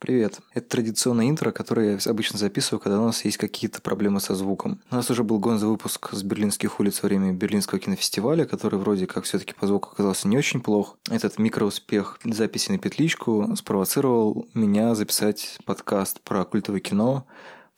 Привет. Это традиционное интро, которое я обычно записываю, когда у нас есть какие-то проблемы со звуком. У нас уже был гонза выпуск с берлинских улиц во время Берлинского кинофестиваля, который вроде как все-таки по звуку оказался не очень плох. Этот микроуспех записи на петличку спровоцировал меня записать подкаст про культовое кино,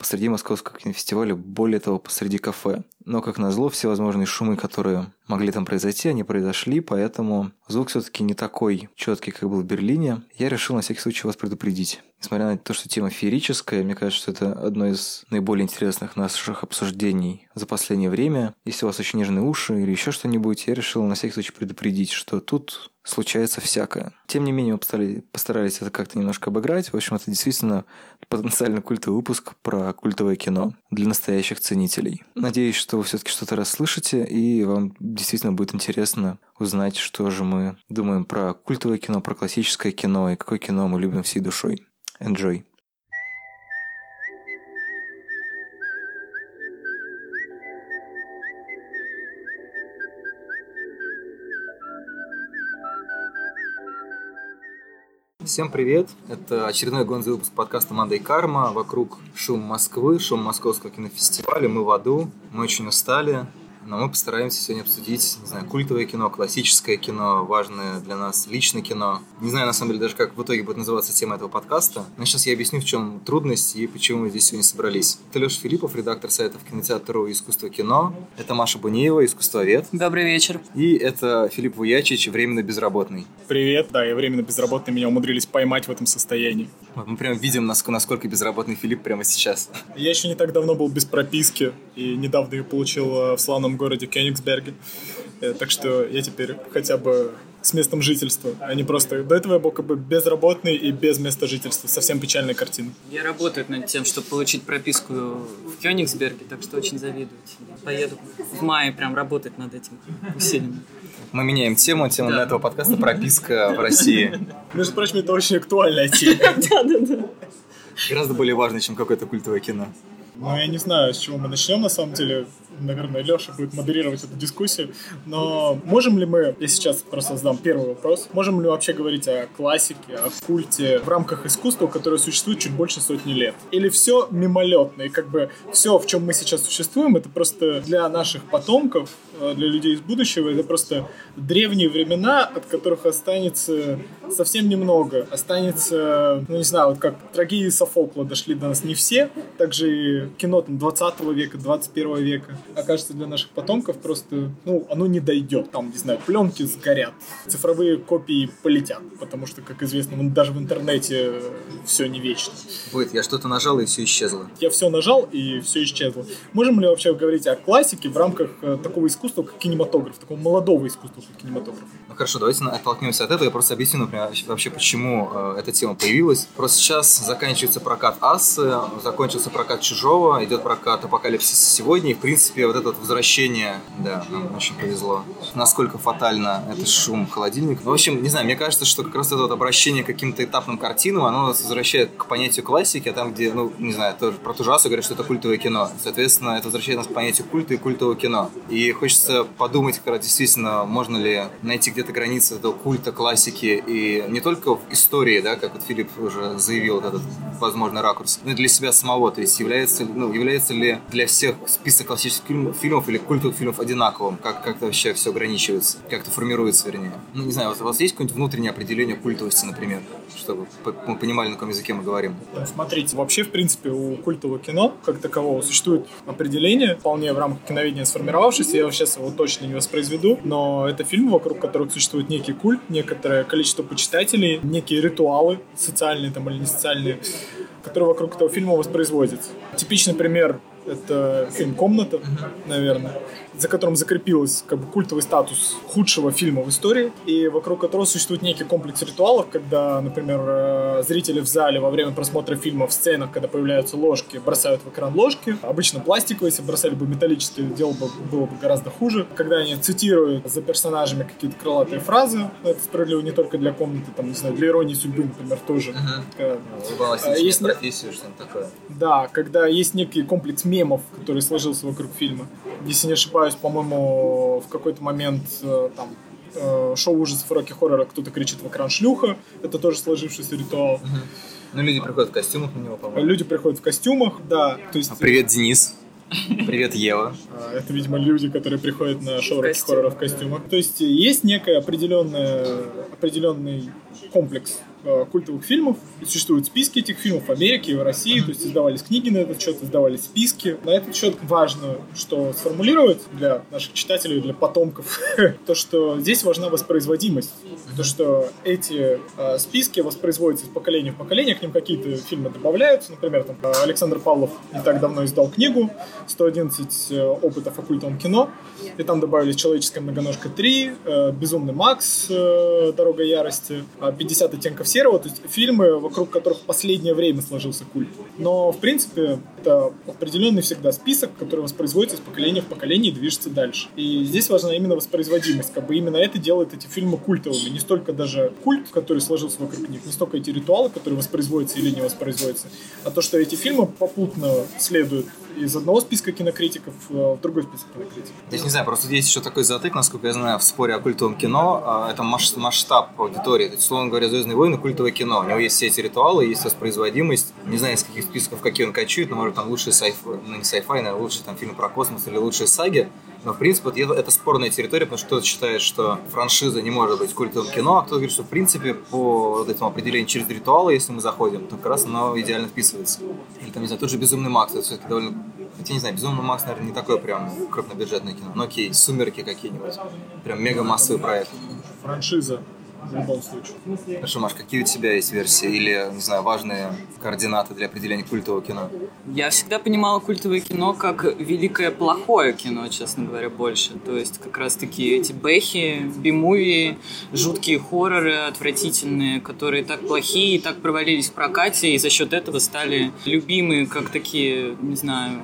посреди московского кинофестиваля, более того, посреди кафе. Но, как назло, все возможные шумы, которые могли там произойти, они произошли, поэтому звук все-таки не такой четкий, как был в Берлине. Я решил на всякий случай вас предупредить. Несмотря на то, что тема феерическая, мне кажется, что это одно из наиболее интересных наших обсуждений за последнее время. Если у вас очень нежные уши или еще что-нибудь, я решил на всякий случай предупредить, что тут случается всякое. Тем не менее, мы постарались, это как-то немножко обыграть. В общем, это действительно потенциально культовый выпуск про культовое кино для настоящих ценителей. Надеюсь, что вы все-таки что-то расслышите, и вам действительно будет интересно узнать, что же мы думаем про культовое кино, про классическое кино и какое кино мы любим всей душой. Enjoy! Всем привет! Это очередной гонзый выпуск подкаста «Мандай Карма». Вокруг шум Москвы, шум Московского кинофестиваля. Мы в аду, мы очень устали, но мы постараемся сегодня обсудить, не знаю, культовое кино, классическое кино, важное для нас личное кино. Не знаю, на самом деле, даже как в итоге будет называться тема этого подкаста, но сейчас я объясню, в чем трудность и почему мы здесь сегодня собрались. Это Леша Филиппов, редактор сайтов кинотеатру «Искусство кино». Это Маша Бунеева, искусствовед. Добрый вечер. И это Филипп Вуячич, временно безработный. Привет, да, я временно безработный, меня умудрились поймать в этом состоянии. Вот мы прям видим, насколько безработный Филипп прямо сейчас. Я еще не так давно был без прописки, и недавно ее получил э, в славном городе Кёнигсберге. Э, так что я теперь хотя бы с местом жительства, а не просто... До этого я был как бы безработный и без места жительства. Совсем печальная картина. Я работаю над тем, чтобы получить прописку в Кёнигсберге, так что очень завидую тебе. Поеду в мае прям работать над этим усиленно. Мы меняем тему. Тема да. для этого подкаста прописка в России. Между прочим, это очень актуальная тема. Да-да-да. Гораздо более важная, чем какое-то культовое кино. Ну, я не знаю, с чего мы начнем, на самом деле наверное, Леша будет модерировать эту дискуссию. Но можем ли мы, я сейчас просто задам первый вопрос, можем ли вообще говорить о классике, о культе в рамках искусства, которое существует чуть больше сотни лет? Или все мимолетно, и как бы все, в чем мы сейчас существуем, это просто для наших потомков, э, для людей из будущего, это просто древние времена, от которых останется совсем немного. Останется, ну не знаю, вот как трагедии Софокла дошли до нас не все, также и кино там 20 века, 21 века окажется для наших потомков просто, ну, оно не дойдет. Там, не знаю, пленки сгорят, цифровые копии полетят, потому что, как известно, даже в интернете все не вечно. Будет, я что-то нажал, и все исчезло. Я все нажал, и все исчезло. Можем ли вообще говорить о классике в рамках э, такого искусства, как кинематограф, такого молодого искусства, как кинематограф? Ну хорошо, давайте оттолкнемся от этого. Я просто объясню, например, вообще, почему э, эта тема появилась. Просто сейчас заканчивается прокат Асы, закончился прокат Чужого, идет прокат Апокалипсис сегодня, и, в принципе, вот это вот возвращение, да, нам очень повезло. Насколько фатально это шум холодильника. В общем, не знаю, мне кажется, что как раз это вот обращение к каким-то этапным картинам, оно нас возвращает к понятию классики, а там, где, ну, не знаю, тоже про ту же говорят, что это культовое кино. Соответственно, это возвращает нас к понятию культа и культового кино. И хочется подумать, как действительно, можно ли найти где-то границы этого культа, классики, и не только в истории, да, как вот Филипп уже заявил, вот этот возможный ракурс, но и для себя самого. То есть является, ну, является ли для всех список классических фильм, фильмов или культовых фильмов одинаковым? Как, как это вообще все ограничивается? Как это формируется, вернее? Ну, не знаю, у вас есть какое-нибудь внутреннее определение культовости, например? Чтобы мы понимали, на каком языке мы говорим. Смотрите, вообще, в принципе, у культового кино, как такового, существует определение, вполне в рамках киноведения сформировавшееся. Я сейчас его точно не воспроизведу, но это фильмы, вокруг которых существует некий культ, некоторое количество почитателей, некие ритуалы, социальные там или не социальные, которые вокруг этого фильма воспроизводятся. Типичный пример это фильм «Комната», наверное за которым закрепился как бы культовый статус худшего фильма в истории, и вокруг которого существует некий комплекс ритуалов, когда, например, э, зрители в зале во время просмотра фильма в сценах, когда появляются ложки, бросают в экран ложки. Обычно пластиковые, если бросали бы металлические, дело бы, было бы гораздо хуже. Когда они цитируют за персонажами какие-то крылатые фразы, это справедливо не только для комнаты, там, не знаю, для иронии судьбы, например, тоже. Uh-huh. есть профессию, что-то такое. Да, когда есть некий комплекс мемов, который сложился вокруг фильма. Если не ошибаюсь, ошибаюсь, по-моему, в какой-то момент э, там э, шоу ужасов Рокки Хоррора кто-то кричит в экран шлюха. Это тоже сложившийся ритуал. Ну, люди приходят в костюмах на него, по-моему. Люди приходят в костюмах, да. То есть, А, Привет, Денис. Привет, Ева. а, это, видимо, люди, которые приходят на шоу В Рокки костюмах. хоррора в костюмах. То есть есть некий определенный, определенный комплекс э, культовых фильмов. Существуют списки этих фильмов в Америке и в России. То есть издавались книги на этот счет, издавались списки. На этот счет важно, что сформулировать для наших читателей, для потомков, то, что здесь важна воспроизводимость. То, что эти э, списки воспроизводятся из поколения в поколение, к ним какие-то фильмы добавляются. Например, там, э, Александр Павлов не так давно издал книгу «111 э, опытов о культовом кино». И там добавились «Человеческая многоножка 3», э, «Безумный Макс», «Дорога ярости», «50 оттенков серого». То есть фильмы, вокруг которых в последнее время сложился культ. Но, в принципе, это определенный всегда список, который воспроизводится из поколения в поколение и движется дальше. И здесь важна именно воспроизводимость. Как бы именно это делает эти фильмы культовыми. Не столько даже культ, который сложился вокруг них, не столько эти ритуалы, которые воспроизводятся или не воспроизводятся, а то, что эти фильмы попутно следуют из одного списка кинокритиков э, в другой список кинокритиков. Здесь не знаю, просто есть еще такой затык, насколько я знаю, в споре о культовом кино. а, Это масштаб аудитории. То есть, условно говоря, «Звездные войны» — культовое кино. У него есть все эти ритуалы, есть воспроизводимость. Не знаю, из каких списков какие он качует, но, может, там лучшие сайф... ну, не sci-fi, наверное, лучшие там фильмы про космос или лучшие саги. Но, в принципе, это, спорная территория, потому что кто-то считает, что франшиза не может быть культовым кино, а кто-то говорит, что, в принципе, по вот этому определению через ритуалы, если мы заходим, то как раз оно идеально вписывается. Или там, не знаю, тот же «Безумный Макс», это все-таки довольно... Хотя, не знаю, «Безумный Макс», наверное, не такое прям крупнобюджетное кино. Но окей, «Сумерки» какие-нибудь. Прям мега массовый проект. Франшиза в любом случае. Хорошо, Маш, какие у тебя есть версии или, не знаю, важные координаты для определения культового кино? Я всегда понимала культовое кино как великое плохое кино, честно говоря, больше. То есть как раз-таки эти бэхи, би-муви, жуткие хорроры отвратительные, которые так плохие и так провалились в прокате, и за счет этого стали любимые как такие, не знаю,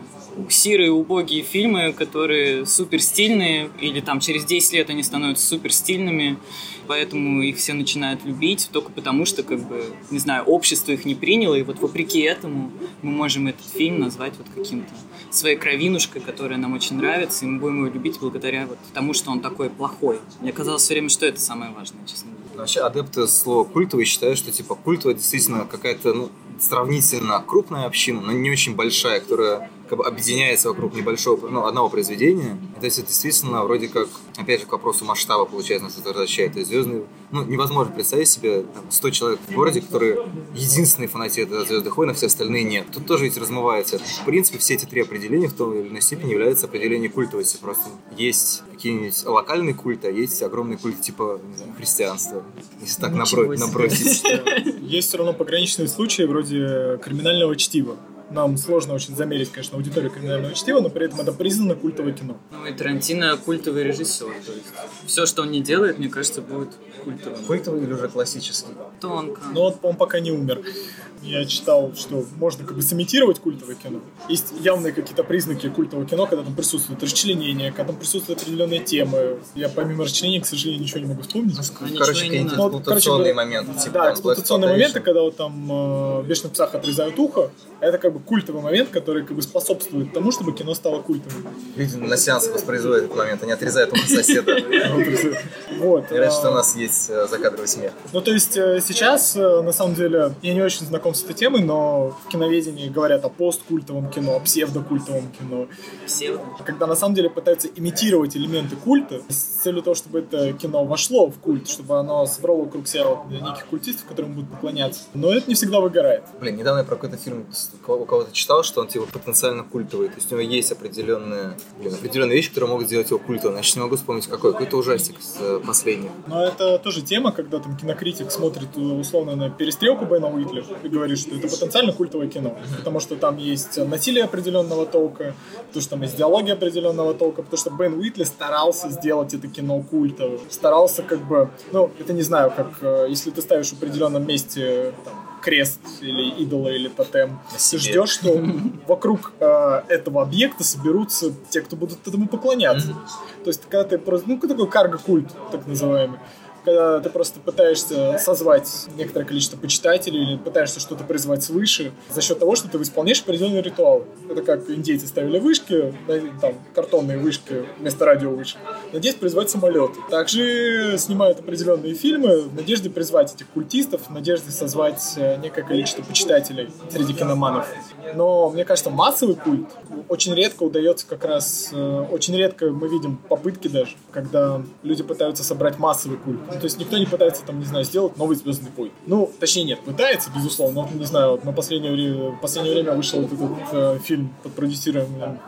сирые, убогие фильмы, которые супер стильные, или там через 10 лет они становятся супер стильными, поэтому их все начинают любить, только потому что, как бы, не знаю, общество их не приняло, и вот вопреки этому мы можем этот фильм назвать вот каким-то своей кровинушкой, которая нам очень нравится, и мы будем его любить благодаря вот тому, что он такой плохой. Мне казалось все время, что это самое важное, честно говоря. Ну, Вообще, адепты слова культовый считают, что типа культовая действительно какая-то ну, сравнительно крупная община, но не очень большая, которая как бы объединяется вокруг небольшого, ну, одного произведения. И, то есть это действительно вроде как, опять же, к вопросу масштаба, получается, нас это возвращает. То есть звездный, ну, невозможно представить себе там, 100 человек в городе, которые единственные фанатеты Звездных войн, а все остальные нет. Тут тоже ведь размывается. В принципе, все эти три определения в той или иной степени являются определением культовости. Просто есть какие-нибудь локальные культы, а есть огромный культ типа знаю, христианства. Если так набро- набросить. Есть все равно пограничные случаи вроде криминального чтива. Нам сложно очень замерить, конечно, аудиторию криминального чтива, но при этом это признано культовое кино. Ну и Тарантино культовый режиссер, то есть все, что он не делает, мне кажется, будет культовым. Культовый или уже классический? Тонко. Но вот он пока не умер. Я читал, что можно как бы сымитировать культовое кино. Есть явные какие-то признаки культового кино, когда там присутствует расчленение, когда там присутствуют определенные темы. Я помимо расчленения, к сожалению, ничего не могу вспомнить. А ничего Короче, какие-то. Ну, эксплуатационные моменты. Типа, да, эксплуатационные моменты, когда вот там э, в бешеных псах отрезают ухо, это как бы культовый момент, который как бы способствует тому, чтобы кино стало культовым. Люди на сеансах воспроизводят этот момент, они отрезают ухо соседа. Вот. Говорят, что у нас есть э, закадровый смех. Ну, то есть э, сейчас, э, на самом деле, я не очень знаком с этой темой, но в киноведении говорят о посткультовом кино, о псевдокультовом кино. Псевдо. Когда на самом деле пытаются имитировать элементы культа с целью того, чтобы это кино вошло в культ, чтобы оно собрало вокруг себя вот неких культистов, которым будут поклоняться. Но это не всегда выгорает. Блин, недавно я про какой-то фильм у кого-то читал, что он типа потенциально культовый. То есть у него есть определенные, блин, определенные вещи, которые могут сделать его культовым. Значит, не могу вспомнить какой. Какой-то ужастик с последний. Но это тоже тема, когда там кинокритик смотрит э, условно на перестрелку Бена Уитли и говорит, что это потенциально культовое кино. Потому что там есть насилие определенного толка, потому что там есть диалоги определенного толка, потому что Бен Уитли старался сделать это кино культовым. Старался как бы, ну, это не знаю, как э, если ты ставишь в определенном месте там, крест или идола или тотем, ты ждешь, что вокруг э, этого объекта соберутся те, кто будут этому поклоняться. То есть, когда ты просто, ну, такой карго-культ, так называемый. Когда ты просто пытаешься созвать некоторое количество почитателей или пытаешься что-то призвать свыше за счет того, что ты исполняешь определенный ритуал. Это как индейцы ставили вышки, там, картонные вышки вместо радиовышек. Надеюсь призвать самолет. Также снимают определенные фильмы в надежде призвать этих культистов, в надежде созвать э, некое количество почитателей среди киноманов. Но мне кажется, массовый культ очень редко удается как раз, э, очень редко мы видим попытки даже, когда люди пытаются собрать массовый культ. Ну, то есть никто не пытается там, не знаю, сделать новый Звездный путь. Ну, точнее нет, пытается, безусловно, но, не знаю, вот на последнее время, в последнее время вышел вот этот э, фильм под продюсированием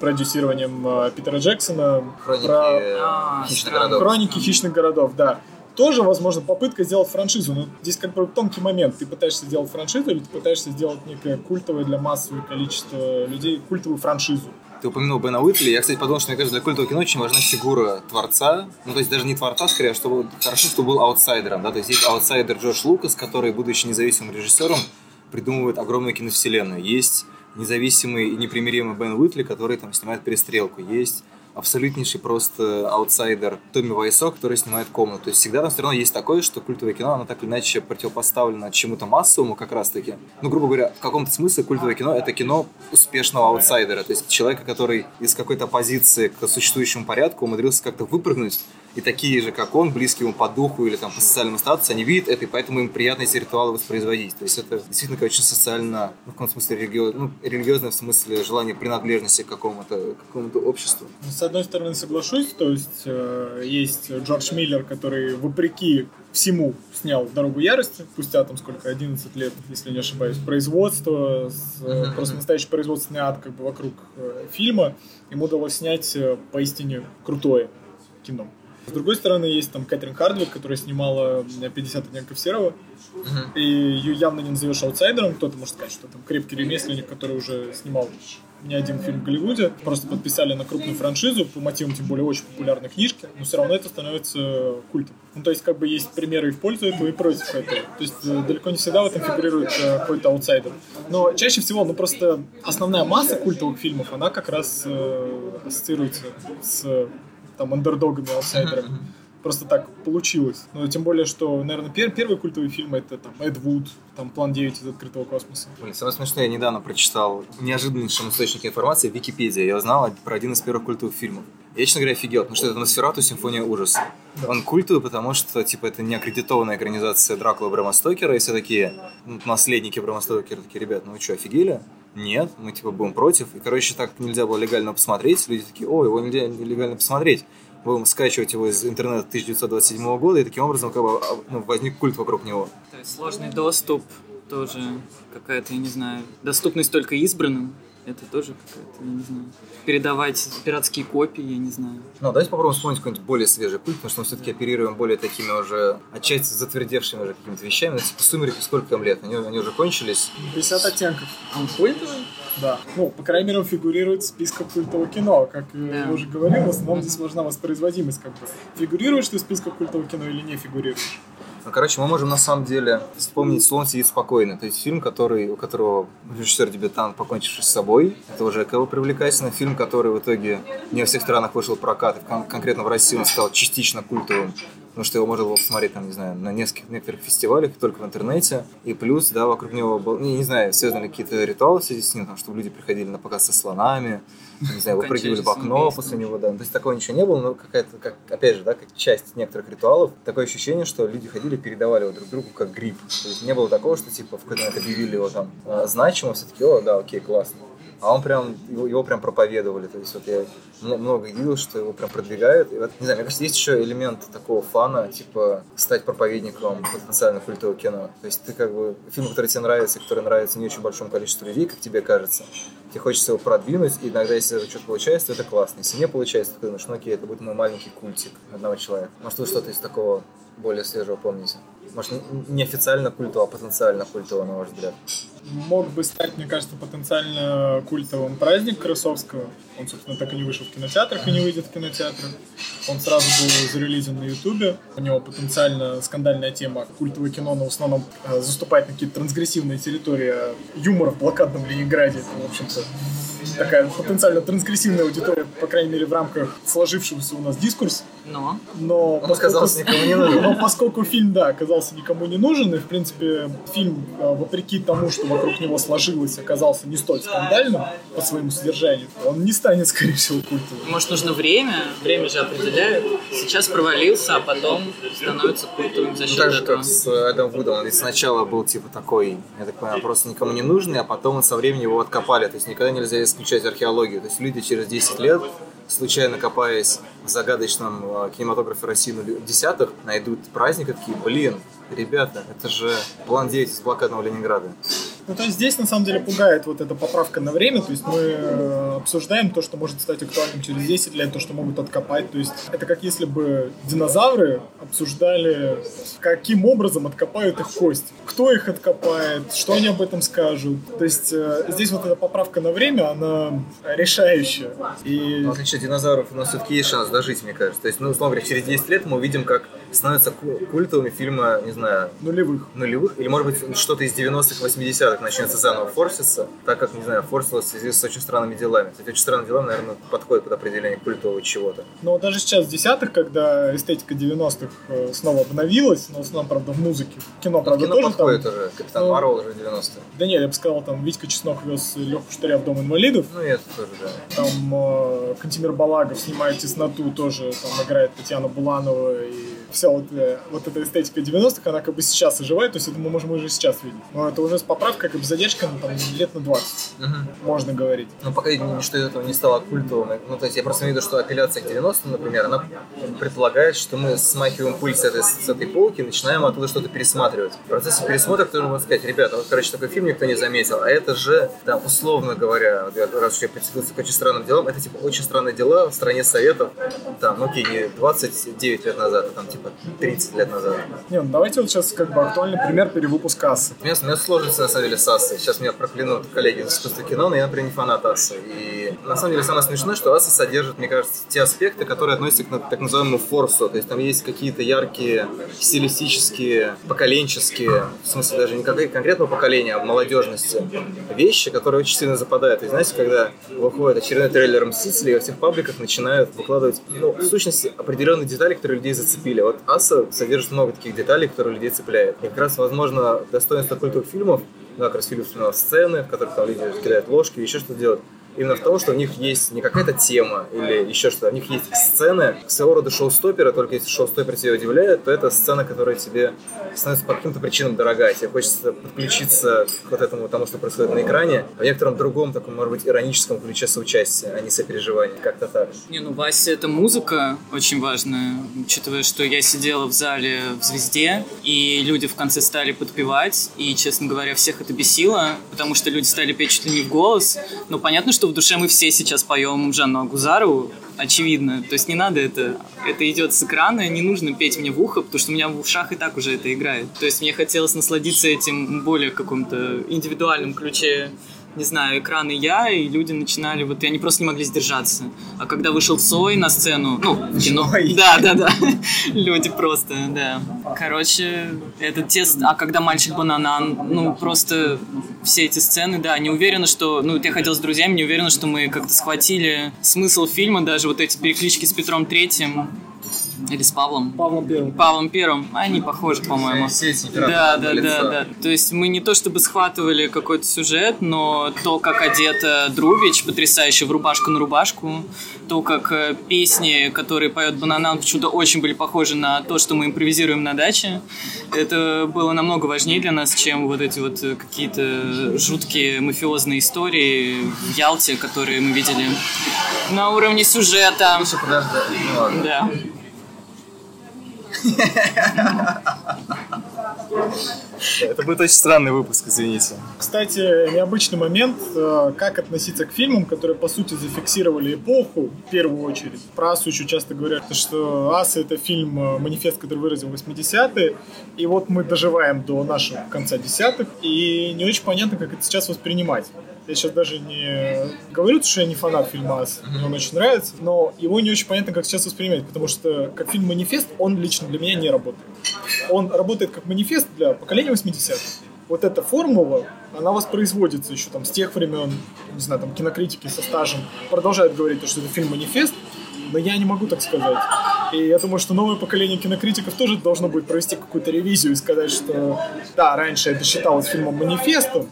продюсированием э, Питера Джексона. Хроники про... А, хищных городов. Хроники хищных городов, да тоже, возможно, попытка сделать франшизу. Но здесь как бы тонкий момент. Ты пытаешься сделать франшизу или ты пытаешься сделать некое культовое для массового количества людей, культовую франшизу. Ты упомянул Бена Уитли. Я, кстати, подумал, что, мне кажется, для культового кино очень важна фигура творца. Ну, то есть даже не творца, скорее, а чтобы хорошо, что был аутсайдером. Да? То есть есть аутсайдер Джордж Лукас, который, будучи независимым режиссером, придумывает огромную киновселенную. Есть независимый и непримиримый Бен Уитли, который там снимает перестрелку. Есть абсолютнейший просто аутсайдер Томми Вайсо, который снимает комнату. То есть всегда там все равно есть такое, что культовое кино, оно так или иначе противопоставлено чему-то массовому как раз-таки. Ну, грубо говоря, в каком-то смысле культовое кино — это кино успешного аутсайдера, то есть человека, который из какой-то позиции к существующему порядку умудрился как-то выпрыгнуть и такие же, как он, близкие ему по духу или там по социальному статусу, они видят это, и поэтому им приятно эти ритуалы воспроизводить. То есть это действительно очень социально, ну, в каком смысле религиоз, ну, религиозное в смысле желание принадлежности к какому-то какому обществу. Ну, с одной стороны соглашусь, то есть э, есть Джордж Миллер, который вопреки всему снял «Дорогу ярости», спустя там сколько, 11 лет, если не ошибаюсь, производство, с, uh-huh. просто настоящий производственный ад как бы вокруг э, фильма, ему удалось снять э, поистине крутое кино. С другой стороны, есть там Кэтрин Хардвик, которая снимала 50 оттенков серого, uh-huh. и ее явно не назовешь аутсайдером. Кто-то может сказать, что там крепкий ремесленник, который уже снимал не один фильм в Голливуде, просто подписали на крупную франшизу по мотивам, тем более, очень популярной книжки, но все равно это становится культом. Ну, то есть, как бы есть примеры и в пользу этого, и против этого. То есть, э, далеко не всегда в этом фигурирует э, какой-то аутсайдер. Но чаще всего, ну, просто основная масса культовых фильмов, она как раз э, ассоциируется с там андердогами, аутсайдерами. Просто так получилось. Но тем более, что, наверное, пер первый культовый фильм это там Эд Вуд, там План 9 из открытого космоса. Блин, самое смешное, я недавно прочитал неожиданнейшем источнике информации в Википедии. Я узнал про один из первых культовых фильмов. Я, честно говоря, офигел, потому что это Носферату Симфония ужаса. Да. Он культовый, потому что, типа, это не аккредитованная экранизация Дракула Брэма Стокера, и все такие ну, наследники Брэма Стокера такие, ребят, ну вы что, офигели? Нет, мы, типа, будем против. И, короче, так нельзя было легально посмотреть. Люди такие, о, его нельзя легально посмотреть будем скачивать его из интернета 1927 года, и таким образом как бы, а, ну, возник культ вокруг него. То есть сложный доступ, тоже какая-то, я не знаю, доступность только избранным, это тоже какая-то, я не знаю, передавать пиратские копии, я не знаю. Ну, давайте попробуем вспомнить какой-нибудь более свежий путь, потому что мы все-таки оперируем более такими уже, отчасти затвердевшими уже какими-то вещами. Ну, типа, «Сумерки» сколько им лет? Они, они уже кончились? 50 оттенков. Он культовый? Да. Ну, по крайней мере, он фигурирует в списках культового кино. Как да. я уже говорил, в основном здесь важна воспроизводимость. Как бы. Фигурируешь ты в списках культового кино или не фигурируешь? Ну, короче, мы можем на самом деле вспомнить «Слон сидит спокойно». То есть фильм, который, у которого режиссер-дебютант, покончивший с собой. Это уже кого привлекательно. Фильм, который в итоге не во всех странах вышел в прокат. И кон- конкретно в России он стал частично культовым. Потому что его можно было посмотреть, там, не знаю, на нескольких некоторых фестивалях, только в интернете. И плюс, да, вокруг него был, не, не знаю, связаны какие-то ритуалы в связи с ним, там, чтобы люди приходили на показ со слонами, не знаю, выпрыгивали в окно после него, да. То есть такого ничего не было, но какая-то, как, опять же, да, как часть некоторых ритуалов, такое ощущение, что люди ходили, передавали его друг другу как грипп. То есть не было такого, что типа в какой-то момент объявили его там а, значимо, все-таки, о, да, окей, классно а он прям, его, его прям проповедовали, то есть вот я много видел, что его прям продвигают, и вот, не знаю, мне кажется, есть еще элемент такого фана, типа, стать проповедником потенциально культового кино, то есть ты как бы, фильм, который тебе нравится, который нравится не очень большому количеству людей, как тебе кажется, тебе хочется его продвинуть, и иногда, если это что-то получается, то это классно, если не получается, то ты думаешь, ну окей, это будет мой маленький культик одного человека. Может, вы что-то из такого более свежего помните? Может, не официально культово, а потенциально культово, на ваш взгляд? Мог бы стать, мне кажется, потенциально культовым праздник Красовского. Он, собственно, так и не вышел в кинотеатрах и не выйдет в кинотеатрах. Он сразу был зарелизен на Ютубе. У него потенциально скандальная тема. Культовое кино, но в основном э, заступает на какие-то трансгрессивные территории. Юмор в блокадном Ленинграде. В общем-то, такая потенциально трансгрессивная аудитория, по крайней мере, в рамках сложившегося у нас дискурса. Но? Но Он оказался никому не нужен. Но поскольку фильм, да, оказался никому не нужен, и, в принципе, фильм, э, вопреки тому, что вокруг него сложилось, оказался не столь скандальным по своему содержанию, он не станет, скорее всего, культовым. Может, нужно время? Время же определяет. Сейчас провалился, а потом становится культовым за Ну, счет так же, этого. как с Эдом Вудом. Он ведь сначала был типа такой, я так понимаю, просто никому не нужный, а потом он со временем его откопали. То есть никогда нельзя исключать археологию. То есть люди через 10 лет, случайно копаясь в загадочном э, кинематографе России ну, десятых, найдут праздник и такие, блин, ребята, это же план 9 из блокадного Ленинграда. Ну, то есть здесь, на самом деле, пугает вот эта поправка на время. То есть мы э, обсуждаем то, что может стать актуальным через 10 лет, то, что могут откопать. То есть это как если бы динозавры обсуждали, каким образом откопают их кости. Кто их откопает, что они об этом скажут. То есть э, здесь вот эта поправка на время, она решающая. И Но в отличие от динозавров, у нас все-таки есть шанс дожить, мне кажется. То есть, ну, условно говоря, через 10 лет мы увидим, как становятся ку- культовыми фильмы, не знаю, нулевых. нулевых, или, может быть, что-то из 90-х, 80-х начнется заново форситься, так как, не знаю, форсилось в связи с очень странными делами. Кстати, очень странные дела, наверное, подходит под определение культового чего-то. Но даже сейчас, в десятых, когда эстетика 90-х э, снова обновилась, но в основном, правда, в музыке. Кино, Но правда, кино тоже подходит там... уже. Капитан Ну, Марвел уже 90-е. Да нет, я бы сказал, там Витька Чеснок вез Леху Штыря в Дом инвалидов. Ну, и это тоже, да. Там э, Кантимир Балагов снимает «Тесноту», тоже там играет Татьяна Буланова и вся вот, э, вот эта эстетика 90-х, она как бы сейчас оживает, то есть это мы можем уже сейчас видеть. Но это уже с поправкой, как бы задержка ну, там, лет на 20, Мгм. можно говорить. Но пока ничто из этого не стало культовым. Ну, то есть я просто имею в виду, что апелляция к 90-м, например, она предполагает, что мы смахиваем пыль с этой, с этой полки, начинаем оттуда что-то пересматривать. В процессе пересмотра кто можно сказать, ребята, вот, короче, такой фильм никто не заметил, а это же, там, условно говоря, раз уж я прицепился к очень странным делам, это, типа, очень странные дела в стране Советов, там, ну, окей, не 29 лет назад, а там, типа, 30 лет назад. Не, ну давайте вот сейчас как бы актуальный пример перевыпуска «Ассы». У меня, у меня сложности, на самом деле, с Ассой. Сейчас меня проклянут коллеги из искусства кино, но я, например, не фанат Ассы. И на самом деле самое смешное, что Асса содержит, мне кажется, те аспекты, которые относятся к так называемому форсу. То есть там есть какие-то яркие, стилистические, поколенческие, в смысле даже не конкретного поколения, а молодежности, вещи, которые очень сильно западают. И знаете, когда выходит очередной трейлер Мстителей, во всех пабликах начинают выкладывать, ну, в сущности, определенные детали, которые людей зацепили. Вот Аса содержит много таких деталей, которые людей цепляют. И как раз, возможно, достоинство культовых фильмов, ну, как раз именно сцены, в которых там люди кидают ложки, еще что-то делают, именно в том, что у них есть не какая-то тема или еще что-то, у них есть сцены своего рода шоу-стопера, только если шоу-стопер тебя удивляет, то это сцена, которая тебе становится по каким-то причинам дорога, тебе хочется подключиться к вот этому тому, что происходит на экране, в некотором другом, таком, может быть, ироническом ключе соучастия, а не сопереживания, как-то так. Не, ну Вася, это музыка очень важная, учитывая, что я сидела в зале в «Звезде», и люди в конце стали подпевать, и, честно говоря, всех это бесило, потому что люди стали петь чуть ли не в голос, но понятно, что в душе мы все сейчас поем Жанну Агузару, очевидно, то есть не надо это, это идет с экрана, не нужно петь мне в ухо, потому что у меня в ушах и так уже это играет. То есть мне хотелось насладиться этим более каком-то индивидуальном ключе не знаю, экран и я, и люди начинали, вот, и они просто не могли сдержаться. А когда вышел Цой на сцену, ну, кино, Цой. да, да, да, люди просто, да. Короче, это те, с- а когда мальчик бананан, ну, просто все эти сцены, да, не уверена, что, ну, вот я ходил с друзьями, не уверена, что мы как-то схватили смысл фильма, даже вот эти переклички с Петром Третьим, или с Павлом. Павлом Первым. Павлом Первым, они похожи, по-моему. Все эти Да, да, лица. да, да. То есть мы не то чтобы схватывали какой-то сюжет, но то, как одета Друбич, потрясающе, в рубашку на рубашку, то, как э, песни, которые поет Бананан, почему-то очень были похожи на то, что мы импровизируем на даче. Это было намного важнее для нас, чем вот эти вот э, какие-то жуткие мафиозные истории в Ялте, которые мы видели на уровне сюжета. Слушай, подожди, ну ладно. Да. ハハハハ。Это будет очень странный выпуск, извините. Кстати, необычный момент, э, как относиться к фильмам, которые, по сути, зафиксировали эпоху, в первую очередь. Про Асу еще часто говорят, что Аса — это фильм, э, манифест, который выразил 80-е, и вот мы доживаем до нашего конца десятых, и не очень понятно, как это сейчас воспринимать. Я сейчас даже не говорю, что я не фанат фильма «Ас», мне он очень нравится, но его не очень понятно, как сейчас воспринимать, потому что как фильм «Манифест» он лично для меня не работает. Он работает как манифест для поколения 80-х. Вот эта формула, она воспроизводится еще там с тех времен, не знаю, там кинокритики со стажем продолжают говорить, что это фильм «Манифест», но я не могу так сказать. И я думаю, что новое поколение кинокритиков тоже должно будет провести какую-то ревизию и сказать, что да, раньше это считалось фильмом манифестом,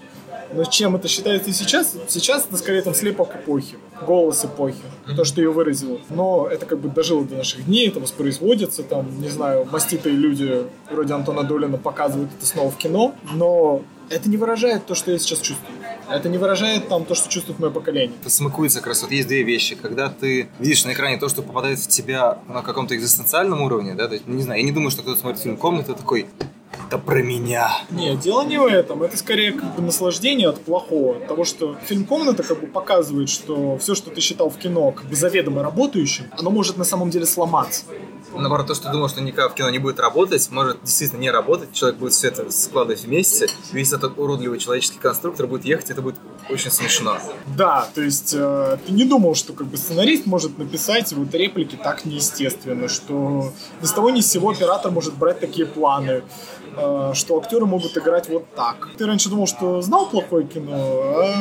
но чем это считается сейчас? Сейчас это скорее там слепок эпохи, голос эпохи, то, что ее выразило. Но это как бы дожило до наших дней, это воспроизводится, там, не знаю, маститые люди вроде Антона Долина показывают это снова в кино, но это не выражает то, что я сейчас чувствую. Это не выражает там то, что чувствует мое поколение. Это смыкуется как раз. Вот есть две вещи. Когда ты видишь на экране то, что попадает в тебя на каком-то экзистенциальном уровне, да, то есть, ну, не знаю, я не думаю, что кто-то смотрит фильм «Комната» такой, это про меня. Нет, дело не в этом. Это скорее как бы наслаждение от плохого. От того, что фильм «Комната» как бы показывает, что все, что ты считал в кино как бы заведомо работающим, оно может на самом деле сломаться. Наоборот, то, что ты думал, что никак в кино не будет работать, может действительно не работать. Человек будет все это складывать вместе. Весь этот уродливый человеческий конструктор будет ехать, это будет очень смешно. Да, то есть э, ты не думал, что как бы сценарист может написать вот реплики так неестественно, что ни с того ни с сего оператор может брать такие планы, э, что актеры могут играть вот так. Ты раньше думал, что знал плохое кино, а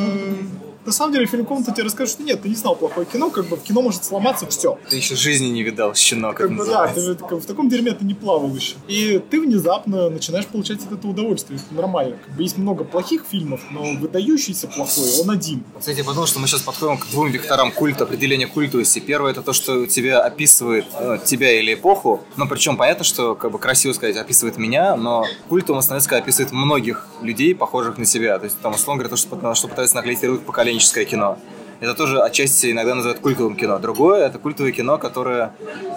на самом деле фильм «Комната» тебе расскажет, что нет, ты не знал плохое кино, как бы в кино может сломаться все. Ты еще жизни не видал, щенок, Как бы да, ты, как в таком дерьме ты не плавал еще. И ты внезапно начинаешь получать от этого удовольствие. Это нормально. Как бы есть много плохих фильмов, но выдающийся плохой, он один. Кстати, я подумал, что мы сейчас подходим к двум векторам культа, определения культуси. Первое это то, что тебя описывает ну, тебя или эпоху. Ну, причем понятно, что как бы красиво сказать, описывает меня, но культом становится, когда описывает многих людей, похожих на себя. То есть там, условно говоря, то, что, что пытается наклеить ярлык поколенческое кино. Это тоже отчасти иногда называют культовым кино. Другое это культовое кино, которое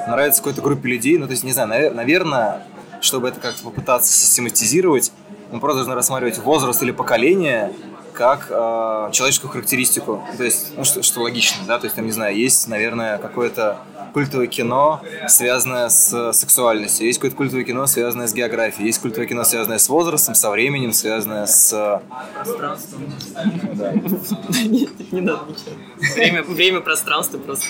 нравится какой-то группе людей. Ну, то есть, не знаю, наверное, чтобы это как-то попытаться систематизировать, мы просто должны рассматривать возраст или поколение как э, человеческую характеристику. То есть, ну, что, что логично, да, то есть, там, не знаю, есть, наверное, какое-то культовое кино, связанное с сексуальностью, есть какое-то культовое кино, связанное с географией, есть культовое кино, связанное с возрастом, со временем, связанное с... Пространством. Да. Нет, не надо ничего. Время, время, пространство просто.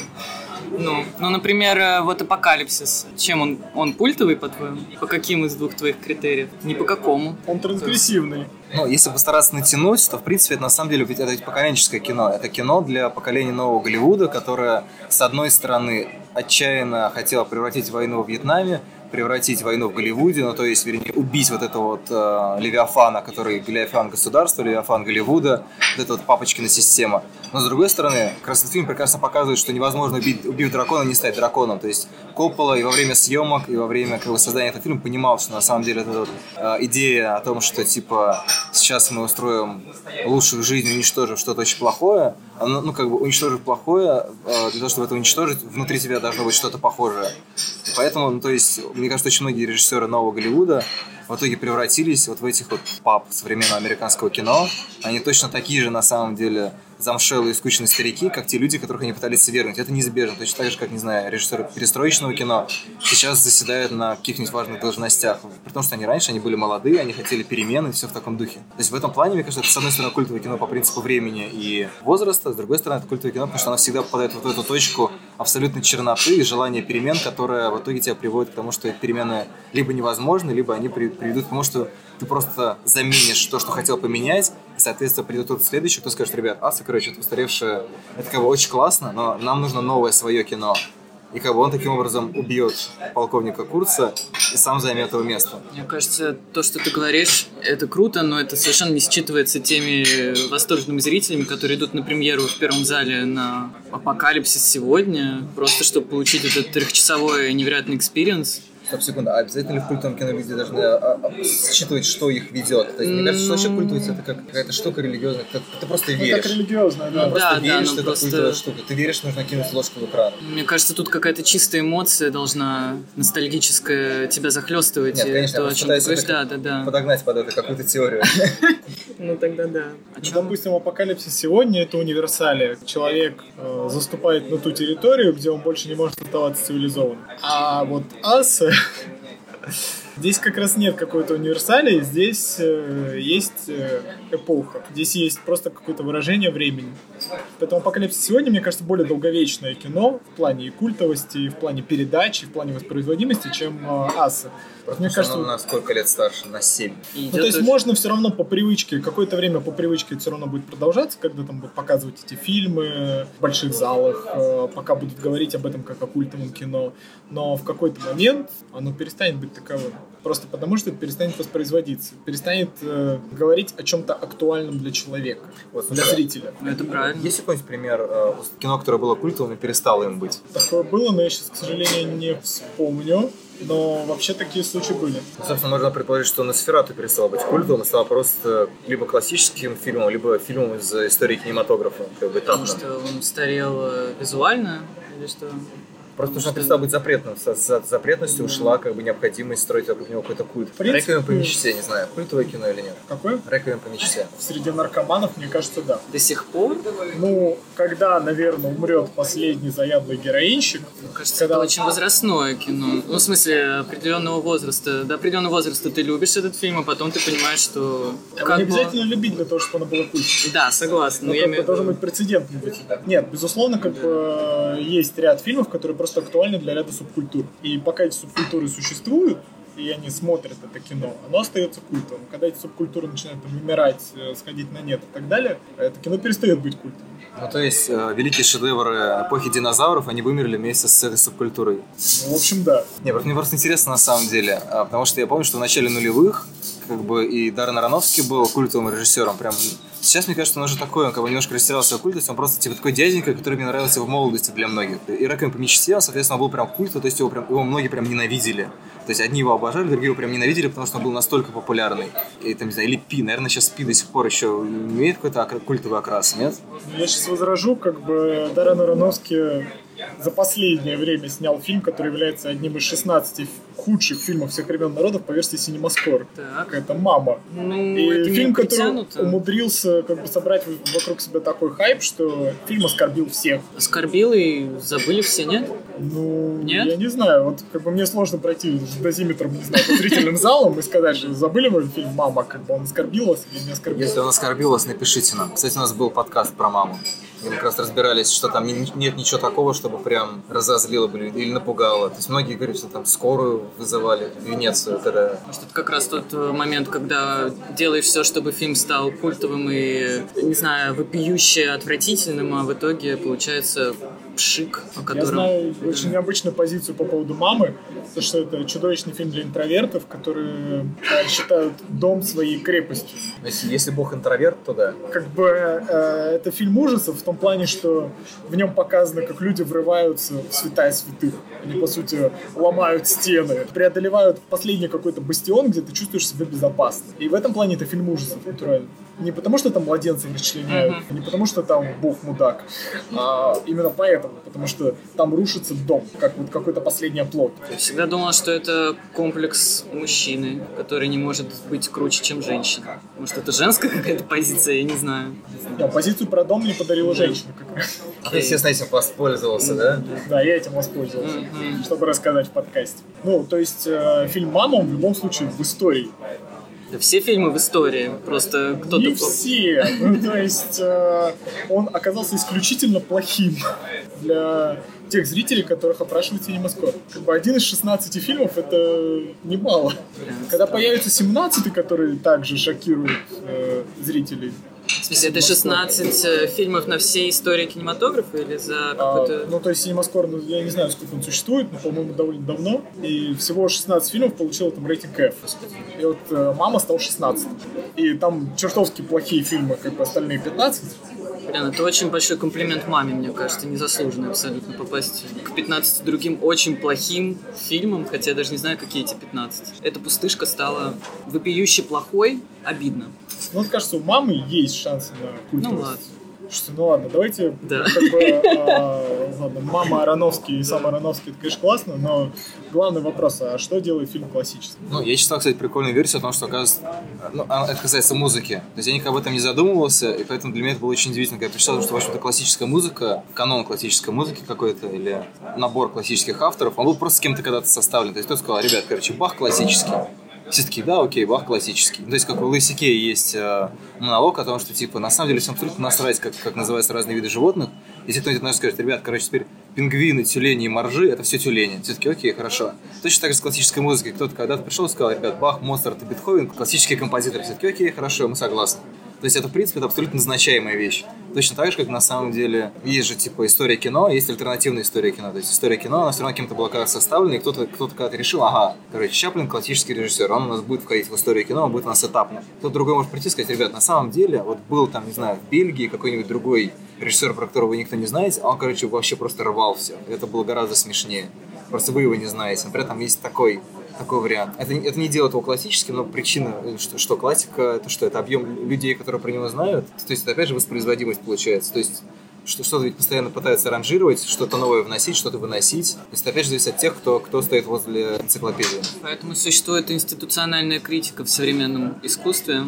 Ну, ну, например, э, вот «Апокалипсис». Чем он? Он культовый, по-твоему? По каким из двух твоих критериев? Не по какому. Он трансгрессивный. Ну, если постараться натянуть, то, в принципе, это на самом деле ведь это ведь поколенческое кино. Это кино для поколения нового Голливуда, которое, с одной стороны, отчаянно хотело превратить войну во Вьетнаме, превратить войну в Голливуде, ну то есть, вернее, убить вот этого вот э, Левиафана, который Левиафан государства, Левиафан Голливуда, вот эта вот папочкина система. Но с другой стороны, этот фильм прекрасно показывает, что невозможно убить, убив дракона, не стать драконом. То есть Коппола и во время съемок, и во время как бы, создания этого фильма понимал, что на самом деле эта вот, э, идея о том, что типа сейчас мы устроим лучшую жизнь, уничтожив что-то очень плохое, оно, ну как бы уничтожив плохое, э, для того, чтобы это уничтожить, внутри тебя должно быть что-то похожее. И поэтому, ну то есть мне кажется, очень многие режиссеры нового Голливуда в итоге превратились вот в этих вот пап современного американского кино. Они точно такие же, на самом деле, замшелые скучные старики, как те люди, которых они пытались свергнуть. Это неизбежно. Точно так же, как, не знаю, режиссеры перестроечного кино сейчас заседают на каких-нибудь важных должностях. При том, что они раньше, они были молодые, они хотели перемены и все в таком духе. То есть в этом плане, мне кажется, это, с одной стороны, культовое кино по принципу времени и возраста, с другой стороны, это культовое кино, потому что оно всегда попадает в вот эту точку абсолютной черноты и желания перемен, которая в итоге тебя приводит к тому, что эти перемены либо невозможны, либо они приведут к тому, что ты просто заменишь то, что хотел поменять, соответственно, придет тот следующий, кто скажет, ребят, аса, короче, это устаревшее, это как бы очень классно, но нам нужно новое свое кино. И как бы он таким образом убьет полковника Курца и сам займет его место. Мне кажется, то, что ты говоришь, это круто, но это совершенно не считывается теми восторженными зрителями, которые идут на премьеру в первом зале на Апокалипсис сегодня, просто чтобы получить этот трехчасовой невероятный experience. Стоп, секунду, а обязательно ли в культовом кино люди должны а, а, считывать, что их ведет? То есть, мне кажется, что вообще культуется это как какая-то штука религиозная. Ты, ты просто веришь. Ну, как религиозная, да. Ты просто Да, да, веришь, ну что это просто- культовая штука. Ты веришь, нужно кинуть ложку в экран. Мне кажется, тут какая-то чистая эмоция должна ностальгическая тебя захлестывать. Нет, конечно, то, я о чем ты говоришь, да, это да, да. подогнать под это какую-то теорию. Ну тогда да. А Ну, Допустим, апокалипсис сегодня это универсалия. Человек э, заступает на ту территорию, где он больше не может оставаться цивилизованным. А вот асы... Здесь как раз нет какой-то универсалии, здесь э, есть э, эпоха, здесь есть просто какое-то выражение времени. Поэтому «Апокалипсис сегодня», мне кажется, более долговечное кино в плане и культовости, и в плане передачи, и в плане воспроизводимости, чем э, «Асы». Мне кажется, он на сколько лет старше? На 7. И Ну, то есть идет можно все равно по привычке, какое-то время по привычке все равно будет продолжаться, когда там будут показывать эти фильмы в больших залах, э, пока будут говорить об этом как о культовом кино. Но в какой-то момент оно перестанет быть таковым. Просто потому, что это перестанет воспроизводиться. Перестанет э, говорить о чем-то актуальном для человека, Вот, для слушай, зрителя. Ну, Это правильно. Есть какой-нибудь пример э, кино, которое было культовым и перестало им быть? Такое было, но я сейчас, к сожалению, не вспомню. Но вообще такие случаи были. Ну, Собственно, можно предположить, что Носферату перестала быть культовым и стала просто либо классическим фильмом, либо фильмом из истории кинематографа, как бы Потому что он старел э, визуально или что? Просто она перестала быть запретным. С, с запретностью ушла как бы необходимость строить вокруг него какой-то культ. Реквием по мечте, не знаю, культовое кино или нет. Какое? Реквием по мечте. Среди наркоманов, мне кажется, да. До сих пор, Ну, когда, наверное, умрет последний заядлый героинщик, мне кажется, Когда- это очень возрастное кино. Ну, в смысле, определенного возраста. До определенного возраста ты любишь этот фильм, а потом ты понимаешь, что... его как не бы- обязательно любить для того, чтобы оно было культовым. Да, согласен. Но Но я как бы имею должен быть прецедентный быть. Нет, безусловно, как бы э, есть ряд фильмов, которые просто актуальны для ряда субкультур. И пока эти субкультуры существуют, и они смотрят это кино, оно остается культовым. Когда эти субкультуры начинают там, умирать, э, сходить на нет и так далее, это кино перестает быть культовым. Ну, то есть, э, великие шедевры эпохи динозавров, они вымерли вместе с этой субкультурой. Ну, в общем, да. Не, просто- мне просто интересно на самом деле, а, потому что я помню, что в начале нулевых как бы и Даррен Аронофский был культовым режиссером, прям Сейчас, мне кажется, он уже такой, он как бы немножко растерял свою культость, он просто типа такой дяденька, который мне нравился в молодости для многих. И «Реквием по мечте», он, соответственно, был прям культовый, то есть его, прям, его многие прям ненавидели. То есть одни его обожали, другие его прям ненавидели, потому что он был настолько популярный. И там, не знаю, или Пи, наверное, сейчас Пи до сих пор еще имеет какой-то культовый окрас, нет? Я сейчас возражу, как бы Даррен Аронофский за последнее время снял фильм, который является одним из 16 худших фильмов всех времен народов по версии Синемаскор. Так. Это «Мама». Ну, И это фильм, который притянуто. умудрился как бы собрать вокруг себя такой хайп, что фильм оскорбил всех. Оскорбил и забыли все, нет? Ну, Нет? я не знаю, вот как бы мне сложно пройти с дозиметром, не знаю, по зрительным залам и сказать, что забыли вы фильм «Мама», как бы он оскорбил вас или не оскорбил. Если он оскорбил вас, напишите нам. Кстати, у нас был подкаст про маму. И мы как раз разбирались, что там не- нет ничего такого, чтобы прям разозлило бы людей или напугало. То есть многие говорят, что там скорую вызывали в Венецию, когда Может, это как раз тот э, момент, когда делаешь все, чтобы фильм стал культовым и, не знаю, вопиюще отвратительным, а в итоге получается пшик, о Я котором... знаю очень необычную позицию по поводу «Мамы», то, что это чудовищный фильм для интровертов, которые э, считают дом своей крепостью. если, если бог интроверт, то да. Как бы э, это фильм ужасов в том плане, что в нем показано, как люди врываются в святая святых. Они, по сути, ломают стены, преодолевают последний какой-то бастион, где ты чувствуешь себя безопасно. И в этом плане это фильм ужасов, натурально. Не потому, что там младенцев расчленяют, не потому, что там бог мудак, а именно поэтому, потому что там рушится дом, как вот какой-то последний оплот. Я всегда думала, что это комплекс мужчины, который не может быть круче, чем женщина. Может, это женская какая-то позиция, я не знаю. Да, позицию про дом мне подарила женщина как раз. А ты, естественно, этим воспользовался, да? Да, я этим воспользовался, Мгм. чтобы рассказать в подкасте. Ну, то есть э, фильм «Мама», он в любом случае в истории. Да все фильмы в истории, просто кто-то... Не все. Ну, то есть э, он оказался исключительно плохим для тех зрителей, которых опрашивает Синемаскор. Как бы один из 16 фильмов это немало. Когда появится 17 который также шокирует э, зрителей, В смысле, это 16 э, фильмов на всей истории кинематографа или за А, какой-то... ну, то есть ну, я не знаю, сколько он существует, но, по-моему, довольно давно. И всего 16 фильмов получил там рейтинг F. И вот э, «Мама» стал 16 И там чертовски плохие фильмы, как бы остальные 15. Блин, это очень большой комплимент маме, мне кажется, незаслуженно абсолютно попасть к 15 другим очень плохим фильмам, хотя я даже не знаю, какие эти 15. Эта пустышка стала вопиюще плохой, обидно. Ну, вот, кажется, у «Мамы» есть шансы на Ну культовость. ладно. Что, ну ладно, давайте Да. как бы, а, ладно, мама Ароновский и сам Ароновский, это, конечно, классно, но главный вопрос, а что делает фильм классическим? Ну, я читал, кстати, прикольную версию о том, что, оказывается, ну, а, это касается музыки. То есть я никогда об этом не задумывался, и поэтому для меня это было очень удивительно, когда я прочитал, что, в общем-то, классическая музыка, канон классической музыки какой-то, или набор классических авторов, он был просто с кем-то когда-то составлен. То есть кто сказал, ребят, короче, Бах классический. Все таки да, окей, Бах классический. То есть, как у Лысике есть э, монолог о том, что, типа, на самом деле всем абсолютно насрать, как, как называются разные виды животных. Если кто-нибудь нас скажет, ребят, короче, теперь пингвины, тюлени и моржи, это все тюлени. Все таки окей, хорошо. Точно так же с классической музыкой. Кто-то когда-то пришел и сказал, ребят, Бах, Моцарт и Бетховен, классические композиторы. Все таки окей, хорошо, мы согласны. То есть это, в принципе, это абсолютно назначаемая вещь. Точно так же, как на самом деле есть же, типа, история кино, есть альтернативная история кино. То есть история кино, она все равно каким-то блоках составлена, и кто-то кто когда-то решил, ага, короче, Чаплин классический режиссер, он у нас будет входить в историю кино, он будет у нас этапно. Кто-то другой может прийти и сказать, ребят, на самом деле, вот был там, не знаю, в Бельгии какой-нибудь другой режиссер, про которого вы никто не знаете, а он, короче, вообще просто рвал все. Это было гораздо смешнее. Просто вы его не знаете. Например, там есть такой такой вариант. Это, это не делает его классическим, но причина, что, что классика, это что? Это объем людей, которые про него знают. То есть это опять же воспроизводимость получается. То есть что что-то ведь постоянно пытаются ранжировать, что-то новое вносить, что-то выносить. То есть опять же зависит от тех, кто, кто стоит возле энциклопедии. Поэтому существует институциональная критика в современном искусстве,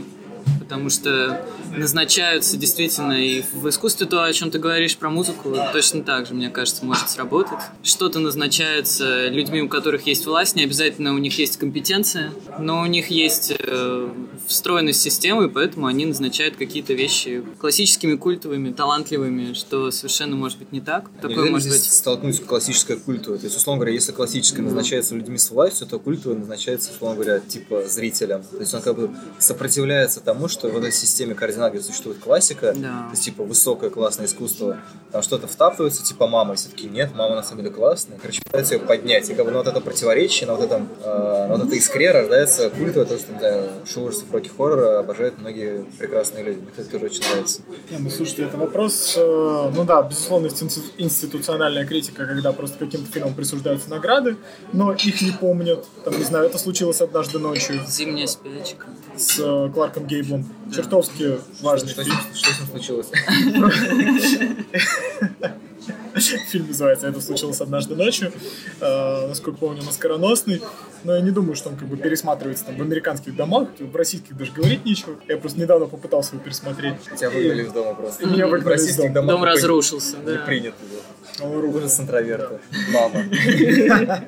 потому что назначаются действительно и в искусстве то, о чем ты говоришь про музыку, точно так же, мне кажется, может сработать. Что-то назначается людьми, у которых есть власть, не обязательно у них есть компетенция, но у них есть э, встроенность системы, поэтому они назначают какие-то вещи классическими, культовыми, талантливыми, что совершенно может быть не так. Такое Нельзя может здесь быть... столкнуть классическое культовое. То есть, условно говоря, если классическое назначается людьми с властью, то культовое назначается, условно говоря, типа зрителям. То есть он как бы сопротивляется тому, что в этой системе координат, где существует классика, Да. то есть типа высокое классное искусство, там что-то втаптывается, типа мама, и все таки нет, мама на самом деле классная. Короче, пытается ее поднять. И как бы на вот это противоречие, на вот этом, э, на вот этой искре рождается культовое, то, что, не знаю, шоу ужасов роки хоррора обожают многие прекрасные люди. Мне, кстати, тоже очень нравится. Не, ну слушайте, это вопрос, э, ну да, безусловно, институ- институциональная критика, когда просто каким-то фильмам присуждаются награды, но их не помнят. Там, не знаю, это случилось однажды ночью Зимняя спячка. с э, Кларком Гейблом. Чертовски важный Что, фильм. что с ним случилось? Фильм называется «Это случилось однажды ночью». Э, насколько помню, он оскароносный. Но я не думаю, что он как бы пересматривается там в американских домах. В российских даже говорить нечего. Я просто недавно попытался его пересмотреть. Тебя выгнали из дома просто. Меня выгнали из дома. Дом разрушился, Не да. принято. Он ругался. Ужас интроверта. Мама.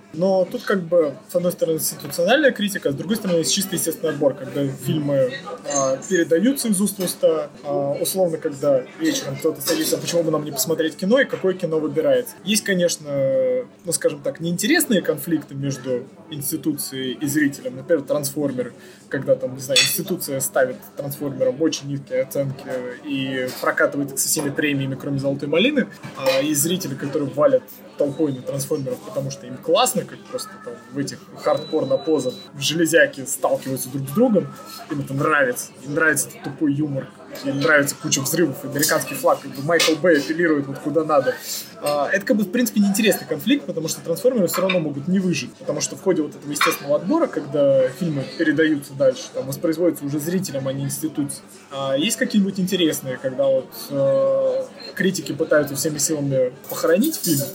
Но тут как бы, с одной стороны, институциональная критика, а с другой стороны, есть чисто естественный отбор, когда фильмы а, передаются из уст в уста, а, условно, когда вечером кто-то садится, «А почему бы нам не посмотреть кино, и какое кино выбирается. Есть, конечно, ну, скажем так, неинтересные конфликты между институцией и зрителем. Например, трансформеры, когда там, не знаю, институция ставит трансформерам очень низкие оценки и прокатывает их со всеми премиями, кроме «Золотой малины», а есть зрители, которые валят толпой на трансформеров, потому что им классно, как просто там в этих хардкорно позах в железяке сталкиваются друг с другом, им это нравится, им нравится этот тупой юмор, им нравится куча взрывов, американский флаг, как бы Майкл Бэй апеллирует вот куда надо. А, это как бы в принципе неинтересный конфликт, потому что трансформеры все равно могут не выжить, потому что в ходе вот этого естественного отбора, когда фильмы передаются дальше, там воспроизводятся уже зрителям, а не институции. А есть какие-нибудь интересные, когда вот э, критики пытаются всеми силами похоронить фильм,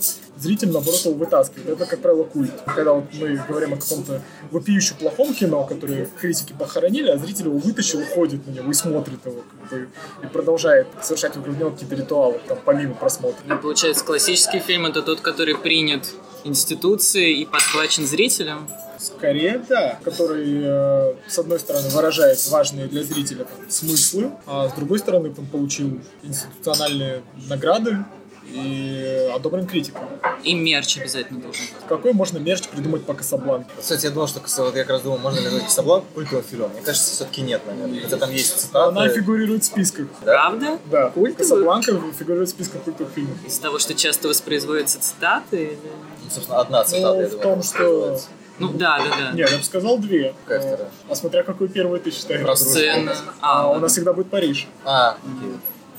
зритель, наоборот, его вытаскивает. Это, как правило, культ. Когда вот мы говорим о каком-то вопиюще плохом кино, которое критики похоронили, а зритель его вытащил, ходит на него и смотрит его, как бы, и продолжает совершать вокруг него какие-то ритуалы, там, помимо просмотра. Ну, получается, классический фильм это тот, который принят институцией и подхвачен зрителем. Скорее, да, который, э, с одной стороны, выражает важные для зрителя там, смыслы, а с другой стороны, там, получил институциональные награды и одобрен критикой. И мерч обязательно должен быть. Какой можно мерч придумать по Касабланке? Кстати, я думал, что Каса- вот я как раз думал, можно ли назвать Касабланку культовым фильмом. Мне кажется, все-таки нет, наверное. Хотя там есть цитаты. Она фигурирует в списках. Правда? Да, Культовых? Касабланка фигурирует в списках культовых фильмов. Из-за того, что часто воспроизводятся цитаты? или- Ну, собственно, одна цитата, Ну, я в думаю, том, что... Ну да, да, да. Нет, я бы сказал две. Какая Э, вторая? А смотря какую первую ты считаешь. Сцена. А А, у нас всегда будет Париж. А, окей.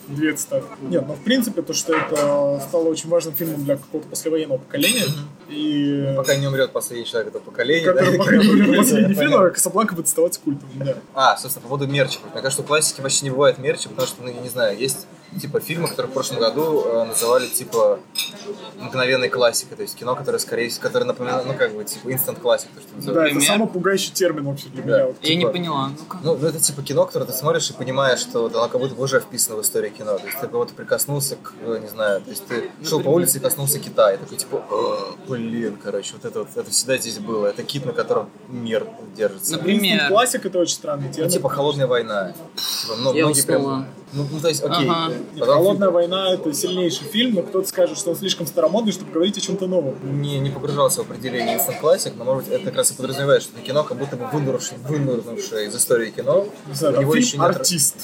Две цитаты. Нет, ну в принципе, то, что это стало очень важным фильмом для какого-то послевоенного поколения. И... Пока не умрет последний человек этого поколения. Да? пока не умер последний фильм, а Касабланка будет оставаться культовым, да. А, собственно, по поводу мерча. Мне кажется, у классики почти не бывает мерча, потому что, ну, я не знаю, есть типа фильмы, которые в прошлом году э, называли типа мгновенной классикой, то есть кино, которое скорее всего, которое напоминает, ну как бы типа инстант классик, то, что Да, называют. это Пример? самый пугающий термин вообще для Да. меня. Вот. Я не Типа- поняла. Ну-ка. Ну, ну, это типа кино, которое ты смотришь и понимаешь, что оно как будто бы уже вписано в историю кино. То есть ты кого-то прикоснулся к, э, не знаю, то есть ты шел по Например? улице и коснулся Китая. Такой типа, «О, блин, короче, вот это вот, это всегда здесь было. Это кит, на котором мир держится. Например? Классик это очень странный Ну, термин. типа холодная война. Типа, мно- Я многие прям- уснула. Ну, ну, то есть, окей. Ага. Холодная война это сильнейший фильм, но кто-то скажет, что он слишком старомодный, чтобы говорить о чем-то новом. не, не погружался в определение instant классик, но, может быть, это как раз и подразумевает, что это кино как будто бы вынурнувшее, вынурнувшее из истории кино. Не знаю, там фильм нет- «Артист».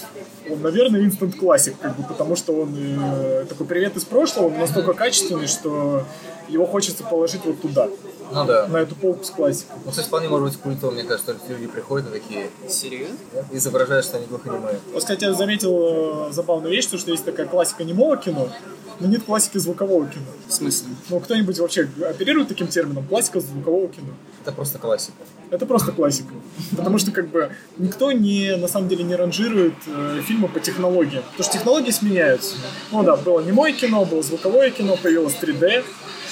Он, наверное, инстант классик, как бы, потому что он э, такой привет из прошлого, он настолько качественный, что его хочется положить вот туда, Ну да. на эту полку с классикой. Ну, кстати, вполне может быть культовым, мне кажется, что люди приходят и такие, Серьезно? изображают, что они глухонемые. Вот, кстати, я заметил э, забавную вещь, то, что есть такая классика немого кино, но нет классики звукового кино. В смысле? Ну, кто-нибудь вообще оперирует таким термином классика звукового кино? Это просто классика. Это просто классика. Потому что как бы никто не, на самом деле не ранжирует э, фильмы по технологиям. Потому что технологии сменяются. Ну да, было немое кино, было звуковое кино, появилось 3D,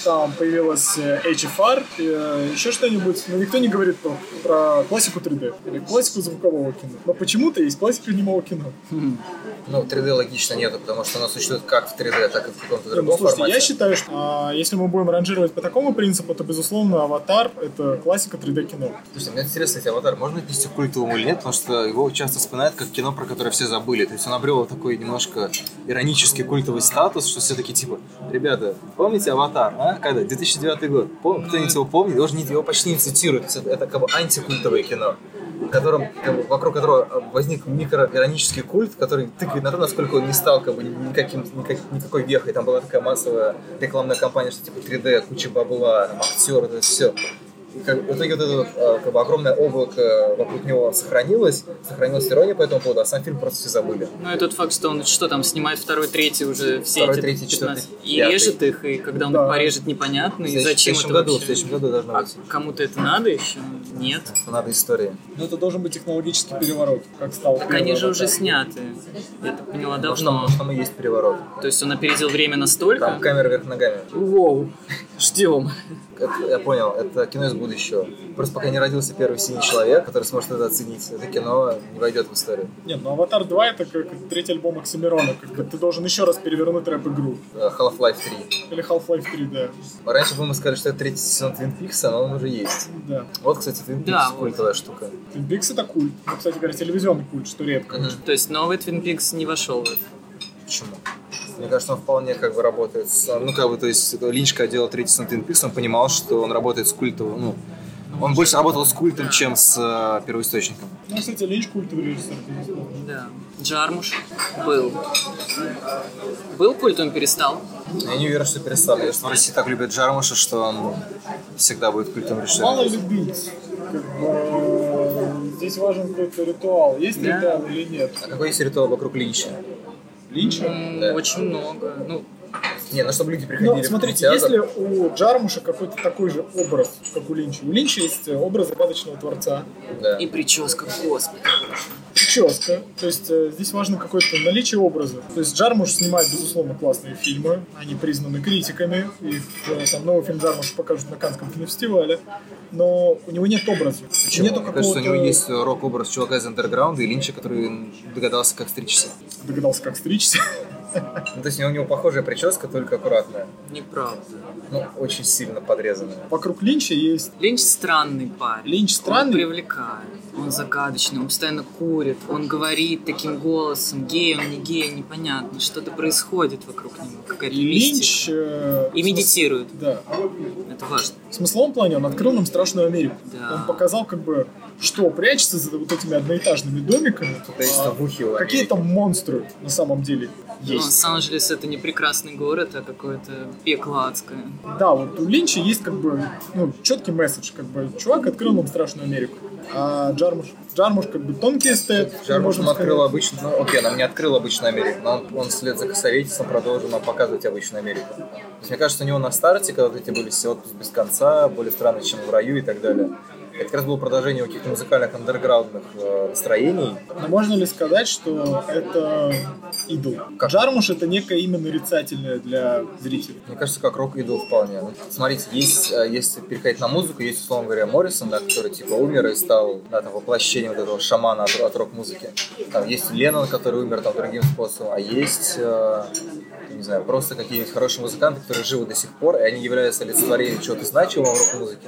там появилось э, HFR, э, еще что-нибудь. Но никто не говорит про, про классику 3D или классику звукового кино. Но почему-то есть классика немого кино. Ну, 3D логично нету, потому что оно существует как в 3D, так и в каком-то Ну, другом слушайте, формате. я считаю, что а, если мы будем ранжировать по такому принципу, то, безусловно, «Аватар» — это классика 3D кино. Слушайте, мне интересно, эти аватар можно отнести к культовому или нет, потому что его часто вспоминают как кино, про которое все забыли. То есть он обрел такой немножко иронический культовый статус, что все таки типа, ребята, помните аватар, а? Когда? 2009 год. Кто-нибудь его помнит? Его, же не, его почти не цитируют. Это, как бы антикультовое кино в котором, как бы, вокруг которого возник микроиронический культ, который тыкает на то, насколько он не стал как бы, никаким, никак- никакой вехой. Там была такая массовая рекламная кампания, что типа 3D, куча бабла, там, актеры, это все. Как, в итоге вот это а, как бы, огромное облако вокруг него сохранилось, сохранилась ирония по этому поводу, а сам фильм просто все забыли. Ну и тот факт, что он что там снимает второй, третий уже все Второй, эти третий, 15, четвертый, и пятый. режет их, и когда он Да. их порежет непонятно, и зачем в это следующем году, вообще? в следующем году должно А быть. кому-то это надо еще? Нет. Надо истории. Но это должен быть технологический переворот, как стал Так они же уже сняты. Я так поняла, что, давно. потому что там и есть переворот. То есть он опередил время настолько? Там камера вверх ногами. Воу. Ждем. Это- я понял, это кино из будущего. Просто пока не родился первый синий человек, который сможет это оценить, это кино не войдет в историю. Нет, ну «Аватар 2» это как третий альбом Оксимирона, как бы ты должен еще раз перевернуть рэп-игру. Э, Half-Life 3. Или Half-Life 3, да. Раньше бы мы сказали, что это третий сезон Твин Пикса, но он уже есть. Да. Вот, кстати, Твин Пикс Да, вот. культовая штука. Twin Peaks это культ. Ну, кстати говоря, телевизионный культ, что редко. То есть новый Twin Peaks не вошел в это. Почему? Мне кажется, он вполне как бы работает с... Ну, как бы, то есть, это Линч, когда делал третий Твин Пикс, он понимал, что он работает с культовым, ну, он больше работал с культом, чем с э, первоисточником. Ну, кстати, Линч культовый режиссер. Да. Джармуш был. Был культ, он перестал. Я не уверен, что перестал. Я что в России так любят Джармуша, что он всегда будет культом Мало режиссером. любить. Как бы, э, здесь важен какой-то ритуал. Есть Да. ритуал или нет? А какой есть ритуал вокруг Линча? Линча? М, Да. Очень много. Ну, Не, ну чтобы люди приходили Ну, смотрите, есть ли у Джармуша какой-то такой же образ, как у Линча? У Линча есть образ загадочного творца, Да. и прическа, господи. Прическа. То есть э, здесь важно какое-то наличие образа. То есть Джармуш снимает, безусловно, классные фильмы. Они признаны критиками. Их э, там новый фильм Джармуша покажут на Каннском кинофестивале. Но у него нет образа. Почему? Нету Мне кажется, у него есть рок-образ чувака из андерграунда и Линча, который догадался, как стричься. Догадался, как стричься. Ну, то есть у него похожая прическа, только аккуратная. Неправда. Ну, очень сильно подрезанная. Вокруг Линча есть Линч странный парень. Линч Он странный. привлекает. Он загадочный, он постоянно курит, он говорит таким голосом, гей он, не гей, непонятно, что-то происходит вокруг него, какая-то. Линч... э, И медитирует, Да. это важно. В смысловом плане он открыл нам страшную Америку. Да. Он показал, как бы, что прячется за вот этими одноэтажными домиками. А Какие там монстры на самом деле Ну, есть. Лос-Анджелес это не прекрасный город, а какое-то пекло адское. Да, вот у Линча есть как бы ну, четкий месседж, как бы чувак открыл нам страшную Америку. А Джармуш, Джармуш как бы тонкий эстет. Джармуш нам открыл обычно, ну, окей, нам не открыл обычную Америку, но он, он вслед за Косоветисом продолжил нам показывать обычную Америку. То есть, мне кажется, у него на старте, когда вот эти были все отпуск без конца, более странные, чем в раю и так далее, Это как раз было продолжение каких-то музыкальных андерграундных э, настроений. Но можно ли сказать, что это идол? Как? Джармуш это некое имя нарицательное для зрителей. Мне кажется, как рок-идол вполне. Ну, смотрите, есть, э, если переходить на музыку, есть, условно говоря, Моррисон, да, который типа умер и стал да, там, воплощением вот этого шамана от, от рок-музыки. Там есть Леннон, который умер там другим способом, а есть э, не знаю, просто какие-нибудь хорошие музыканты, которые живы до сих пор, и они являются олицетворением чего-то значимого в рок-музыке.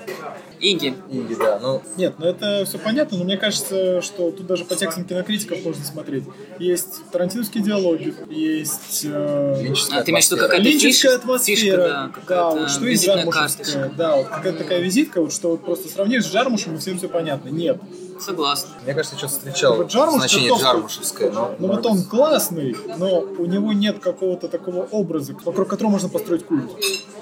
Иги. И да, ну, Нет, ну это все понятно, но мне кажется, что тут даже по текстам кинокритиков можно смотреть. Есть тарантиновские диалоги, есть э, линческая А ты имеешь в виду атмосфера. какая-то линческая фиш- атмосфера. фишка, да, да, вот что есть жармушевская. Да, вот какая-то такая визитка, вот что вот просто сравнишь с жармушем, и всем все понятно. Нет. Согласна. Мне кажется, я что-то встречал Вот Джармуш значение чертовски- джармушевское, но... Ну вот он классный, но у него нет какого-то такого образа, вокруг которого можно построить культ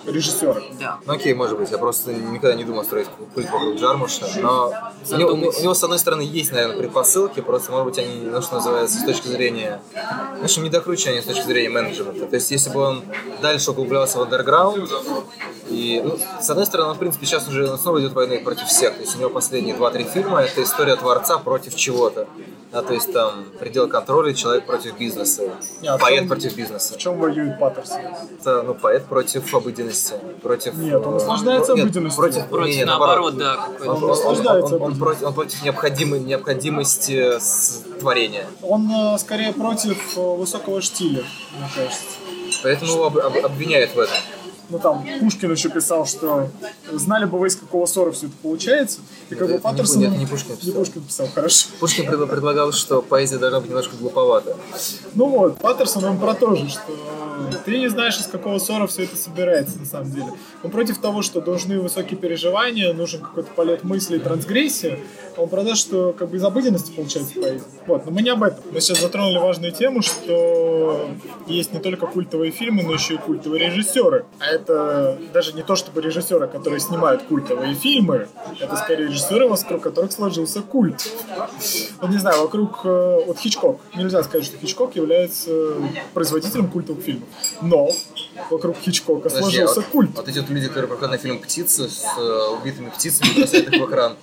режиссера. Да. Ну окей, может быть, я просто никогда не думал строить культ вокруг Джармуша, но у него, у него, с одной стороны, есть, наверное, предпосылки, просто, может быть, они, ну, что называется, с точки зрения, в общем, не докручивания с точки зрения менеджмента. То есть, если бы он дальше углублялся в андерграунд, и, ну, с одной стороны, он, в принципе, сейчас уже он снова идет войной против всех. То есть, у него последние 2-3 фильма — это история творца против чего-то. Да, то есть, там, предел контроля, человек против бизнеса, Не, а поэт чем- против бизнеса. В чем воюет Паттерсон? Это, ну, поэт против обыденности, против... Нет, он э, наслаждается нет, обыденностью. Против, Против, не, наоборот, да, Он, он- он- наслаждается он- он обыденностью. против, он против необходимой, необходимости творения. Он э, скорее против э, высокого штиля, мне кажется. Поэтому его об- об- обвиняют в этом. Ну там Пушкин еще писал, что знали бы вы, из какого ссора все это получается. И как бы Паттерсон... нет, не Пушкин писал. Не Пушкин писал, хорошо. Пушкин пред- предлагал, что поэзия должна быть немножко глуповата. Ну вот, Паттерсон, он про то же, что ты не знаешь, из какого ссора все это собирается на самом деле. Он против того, что должны высокие переживания, нужен какой-то полет мысли и трансгрессия. Он про то, что как бы из обыденности получается поэзия. Вот, но мы не об этом. Мы сейчас затронули важную тему, что есть не только культовые фильмы, но еще и культовые режиссеры. А это даже не то, чтобы режиссеры, которые снимают культовые фильмы, это скорее режиссеры, вокруг которых сложился культ. Вот не знаю, вокруг э, вот Хичкок. Нельзя сказать, что Хичкок является производителем культовых фильмов. Но вокруг Хичкока Подожди, а сложился вот, культ. вот эти вот люди, которые проходят на фильм «Птицы» с э, убитыми птицами, бросают их в экран.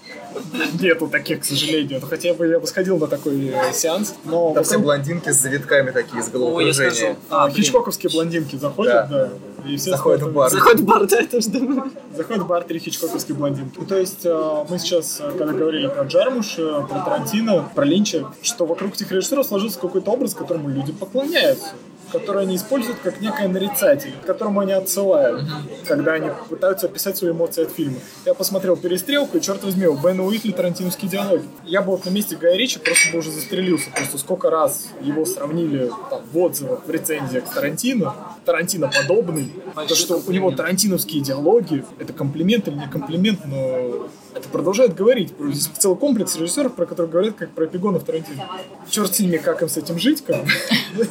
Нету таких, к сожалению. Ну, Хотя бы я бы сходил на такой э, сеанс. Но Там все блондинки с завитками такие, с головокружением. А, А, блин. хичкоковские блондинки заходят, Да. да. И все Заходят смотрят. в бар. Заходит в бар, да, я тоже думаю. Заходит в бар три хичкоковские блондинки. Ну, то есть э, мы сейчас, э, когда говорили про Джармуша, про Тарантино, про Линча, что вокруг этих режиссеров сложился какой-то образ, которому люди поклоняются который они используют как некое нарицатель, к которому они отсылают, когда они пытаются описать свои эмоции от фильма. Я посмотрел «Перестрелку», и, черт возьми, у Бена Уитли тарантиновские диалоги. Я бы вот на месте Гая Ричи просто бы уже застрелился, просто сколько раз его сравнили там, в отзывах, в рецензиях с Тарантино, Тарантино подобный, то, что у него тарантиновские диалоги, это комплимент или не комплимент, но это продолжает говорить. Здесь целый комплекс режиссеров, про которые говорят, как про эпигонов Тарантино. Черт с ними, как им с этим жить, как.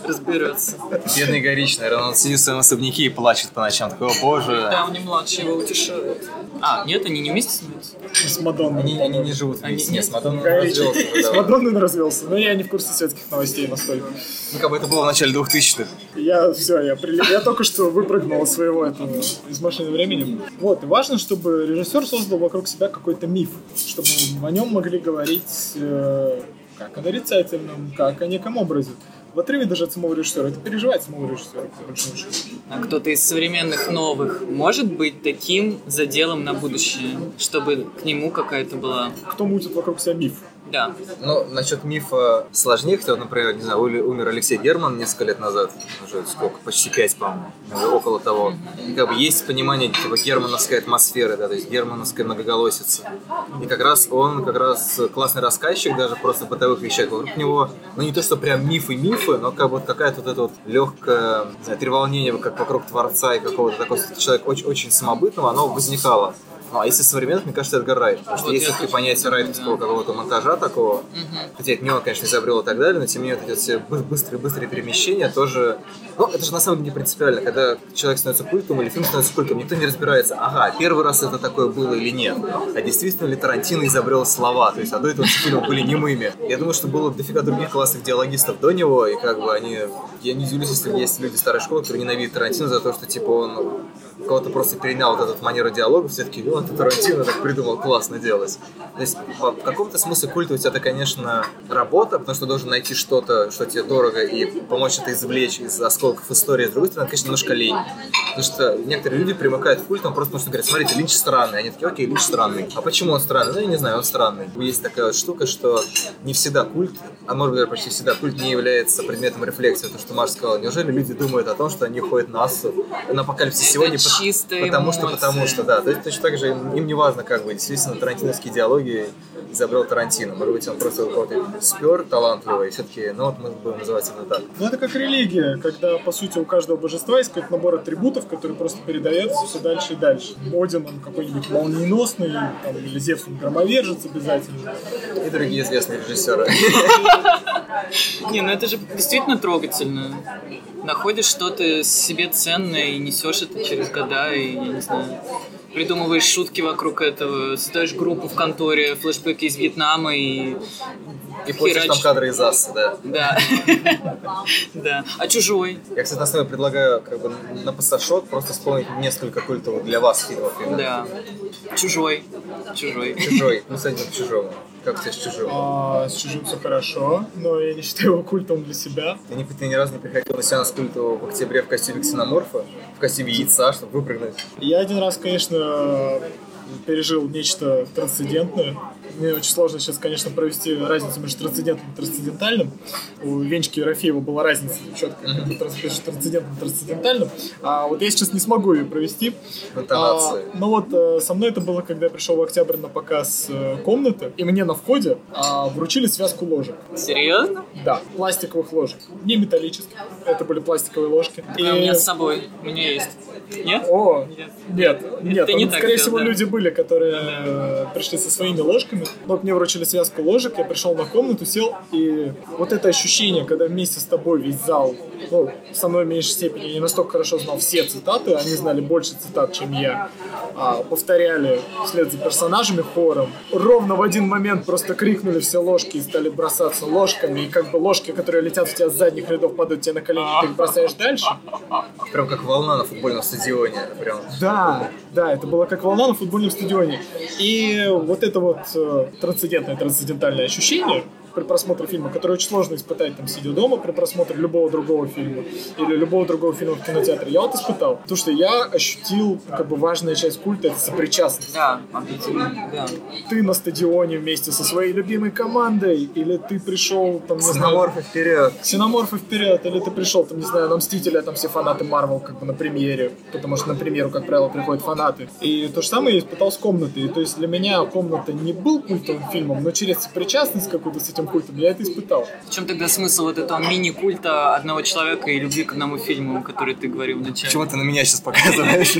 Разберется. Бедный Горич, наверное, он сидит в своем особняке и плачет по ночам. Такой, о боже. Да, у не младший его утешает. А, нет, они не вместе снимаются? с Мадонной. Они, они не живут Они- вместе. нет. Нет, с Мадонной он развелся С. Мадонной он развелся, но я не в курсе светских новостей настолько. Ну, как бы это было в начале 2000-х. Я все, я, прили- я только что выпрыгнул из своего этого, из машины времени. Вот, и важно, чтобы режиссер создал вокруг себя какой-то миф, чтобы о нем могли говорить э, как о нарицательном, как о неком образе. В отрыве даже от самого режиссера. Это переживает самого режиссера, по большому счету. А кто-то из современных новых может быть таким заделом на будущее, чтобы к нему какая-то была... Кто мутит вокруг себя миф? Да. Ну, насчет мифа сложнее, хотя, например, не знаю, умер Алексей Герман несколько лет назад, уже сколько, почти пять, по-моему, или около того. И как бы есть понимание, типа, германовской атмосферы, да, то есть германовская многоголосица. И как раз он, как раз классный рассказчик даже просто бытовых вещах. Вокруг него, ну, не то, что прям мифы мифы, но как бы вот какая-то вот это вот легкое, треволнение, как вокруг Творца и какого-то такого человека очень, очень самобытного, оно возникало. Ну, а если современных, мне кажется, Эдгар Райт. Потому что Вот есть все-таки понятие думаю, райтовского да. какого-то монтажа такого, хотя это не он, конечно, изобрел и так далее, но тем не менее вот эти все бы- быстрые, быстрые перемещения тоже... Ну, это же на самом деле не принципиально, когда человек становится культом или фильм становится культом, никто не разбирается, ага, первый раз это такое было или нет, а действительно ли Тарантино изобрел слова, то есть, а до этого фильмы были немыми. Я думаю, что было дофига других классных диалогистов до него, и как бы они... Я не удивлюсь, если есть люди старой школы, которые ненавидят Тарантино за то, что, типа, он кого-то просто перенял вот эту манеру диалога, все-таки, это Тарантино так придумал классно делать. То есть, в каком-то смысле культовать это, конечно, работа, потому что должен найти что-то, что тебе дорого, и помочь это извлечь из осколков истории. С другой стороны, конечно, немножко лень. Потому что некоторые люди примыкают к культам просто потому, что говорят, смотрите, Линч странный. Они такие, окей, Линч странный. А почему он странный? Ну, я не знаю, он странный. Есть такая вот штука, что не всегда культ, а может быть, почти всегда культ не является предметом рефлексии. То, что Маша сказала. Неужели люди думают о том, что они ходят на ассу, на апокалипсис сегодня? Чистая Потому что, потому что, да. То есть точно так же им, им не важно, как бы, действительно, тарантиновские диалоги изобрел Тарантино. Может быть, он просто кого-то спер талантливый, и все-таки, ну вот мы будем называть это так. Ну, это как религия, когда, по сути, у каждого божества есть какой-то набор атрибутов, который просто передается все дальше и дальше. Один, он какой-нибудь молниеносный, там, или Зевс, он громовержец обязательно. И другие известные режиссеры. Не, ну это же действительно трогательно. Находишь что-то себе ценное и несешь это через года, и, я не знаю, придумываешь шутки вокруг этого, создаешь группу в конторе, флешбеки из Вьетнама и... И хочешь там херач- кадры из Ассы, да. Да. Да. А чужой? Я, кстати, на деле предлагаю как бы на пассажок просто вспомнить несколько культовых для вас фильмов. Да. Чужой. Чужой. Чужой, плюс один к чужому. Как у тебя с чужим? А, с чужим все хорошо, но я не считаю его культом для себя. Ты, ни, ты ни разу не приходил на сеанс культового в октябре в костюме ксеноморфа, в костюме яйца, чтобы выпрыгнуть. Я один раз, конечно, пережил нечто трансцендентное. Мне очень сложно сейчас, конечно, провести разницу между трансцендентным и трансцендентальным. У Венчики Ерофеева была разница четкая между транс- между трансцендентным и трансцендентальным. А вот я сейчас не смогу ее провести. Интонации. А, ну вот э, со мной это было, когда я пришел в октябрь на показ э, комнаты, и мне на входе а, вручили связку ложек. Серьезно? Да, пластиковых ложек. Не металлических. Это были пластиковые ложки. А у меня с собой. У меня есть. Нет? О, Нет. нет, нет, Ты не так скорее делал, всего, да. люди были, которые э, пришли со своими ложками. Вот мне вручили связку ложек, я пришел на комнату, сел, и вот это ощущение, когда вместе с тобой весь зал, ну, со мной в меньшей степени, я не настолько хорошо знал все цитаты, они знали больше цитат, чем я, а, повторяли вслед за персонажами хором. Ровно в один момент просто крикнули все ложки и стали бросаться ложками, и как бы ложки, которые летят в тебя с задних рядов, падают тебе на колени, ты их бросаешь дальше. Прям как волна на футбольном стадионе. Прям. Да, да, это было как волна на футбольном стадионе. И вот это вот э, трансцендентное, трансцендентальное ощущение при просмотре фильма, которое очень сложно испытать, там, сидя дома, при просмотре любого другого фильма или любого другого фильма в кинотеатре, я вот испытал. Потому что я ощутил, как бы, важная часть культа — это сопричастность. Да, объективно. Да. Ты на стадионе вместе со своей любимой командой, или ты пришел, там, не знаю, Ксеноморфы вперед. Ксеноморфы вперед, или ты пришел, там, не знаю, на Мстителя, там все фанаты Марвел, как бы на премьере, потому что на премьеру, как правило, приходят фанаты. И то же самое я испытал с комнатой. И то есть для меня комната не был культовым фильмом, но через сопричастность какую-то с этим культом я это испытал. В чем тогда смысл вот этого мини-культа одного человека и любви к одному фильму, который ты говорил вначале? Почему ты на меня сейчас показываешь?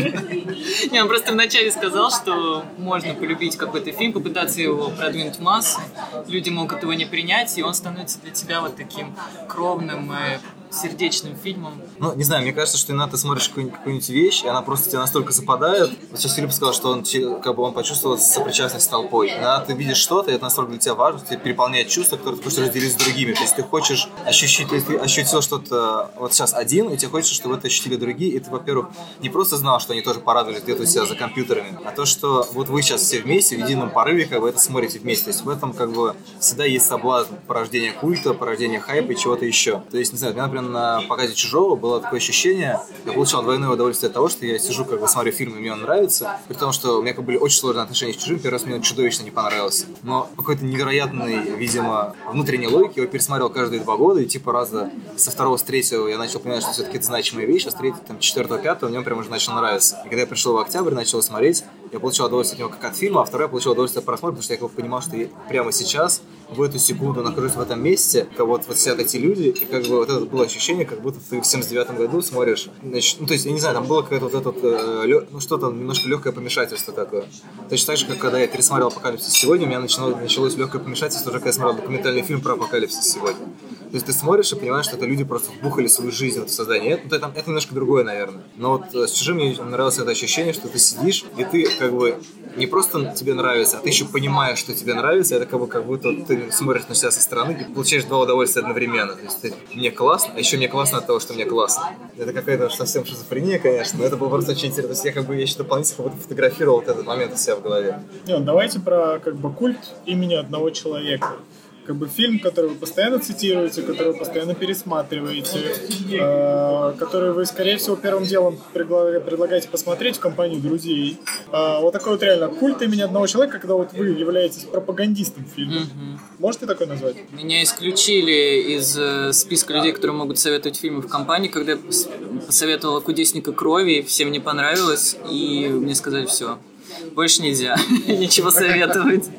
Не, он просто вначале сказал, что можно полюбить какой-то фильм, попытаться его продвинуть в массы, люди могут его не принять, и он становится для тебя вот таким кровным, э, сердечным фильмом. Ну, не знаю, мне кажется, что иногда ты смотришь какую-нибудь, какую-нибудь вещь, и она просто тебе настолько западает. Вот сейчас Филипп сказал, что он, как бы он почувствовал сопричастность с толпой. Иногда ты видишь что-то, и это настолько для тебя важно, что тебе переполняет чувство, которое ты хочешь разделить с другими. То есть ты хочешь ощутить, ты ощутил что-то вот сейчас один, и тебе хочется, чтобы это ощутили другие, и ты, во-первых, не просто знал, что они тоже порадовались где-то у себя за компьютерами, а то, что вот вы сейчас все вместе в едином порыве как бы это смотрите вместе. То есть в этом как бы всегда есть соблазн порождения культа, порождения хайпа и чего-то еще. То есть, не знаю, меня, например, на показе «Чужого» было такое ощущение, я получал двойное удовольствие от того, что я сижу, как бы смотрю фильм, и мне он нравится, при том, что у меня как бы были очень сложные отношения с «Чужим», первый раз мне он чудовищно не понравился. Но по какой-то невероятной, видимо, внутренней логике его пересмотрел каждые два года, и типа раза со второго, с третьего я начал понимать, что все-таки это значимая вещь, а с третьего, там, четвертого, пятого мне он прям уже начал нравиться. И когда я пришел в октябрь, начал смотреть, я получил удовольствие от него как от фильма, а второе я получил удовольствие от просмотра, потому что я как бы понимал, что я прямо сейчас, в эту секунду нахожусь в этом месте, как вот, вот сидят эти люди, и как бы вот это было ощущение, как будто ты в 79 году смотришь, значит, ну то есть, я не знаю, там было какое-то вот это, вот, э, ну что-то немножко легкое помешательство такое. Точно так же, как когда я пересмотрел «Апокалипсис сегодня», у меня начало, началось легкое помешательство уже, когда я смотрел документальный фильм про «Апокалипсис сегодня». То есть ты смотришь и понимаешь, что это люди просто вбухали свою жизнь в создание. Это, это, это немножко другое, наверное. Но вот э, с чужим мне нравилось это ощущение, что ты сидишь, и ты как бы не просто тебе нравится, а ты еще понимаешь, что тебе нравится, это как, бы, как будто ты смотришь на себя со стороны и получаешь два удовольствия одновременно. То есть ты, мне классно, а еще мне классно от того, что мне классно. Это какая-то совсем шизофрения, конечно, но это было просто очень интересно. То есть я как бы я еще дополнительно как будто фотографировал вот этот момент у себя в голове. Не, ну давайте про как бы культ имени одного человека как бы фильм, который вы постоянно цитируете, который вы постоянно пересматриваете, э, который вы, скорее всего, первым делом предлагаете посмотреть в компании друзей. Э, вот такой вот реально культ имени одного человека, когда вот вы являетесь пропагандистом фильма. Mm-hmm. Можете такое назвать? Меня исключили из э, списка людей, которые могут советовать фильмы в компании, когда я посоветовала «Кудесника крови», всем не понравилось, и мне сказали, все, больше нельзя ничего советовать.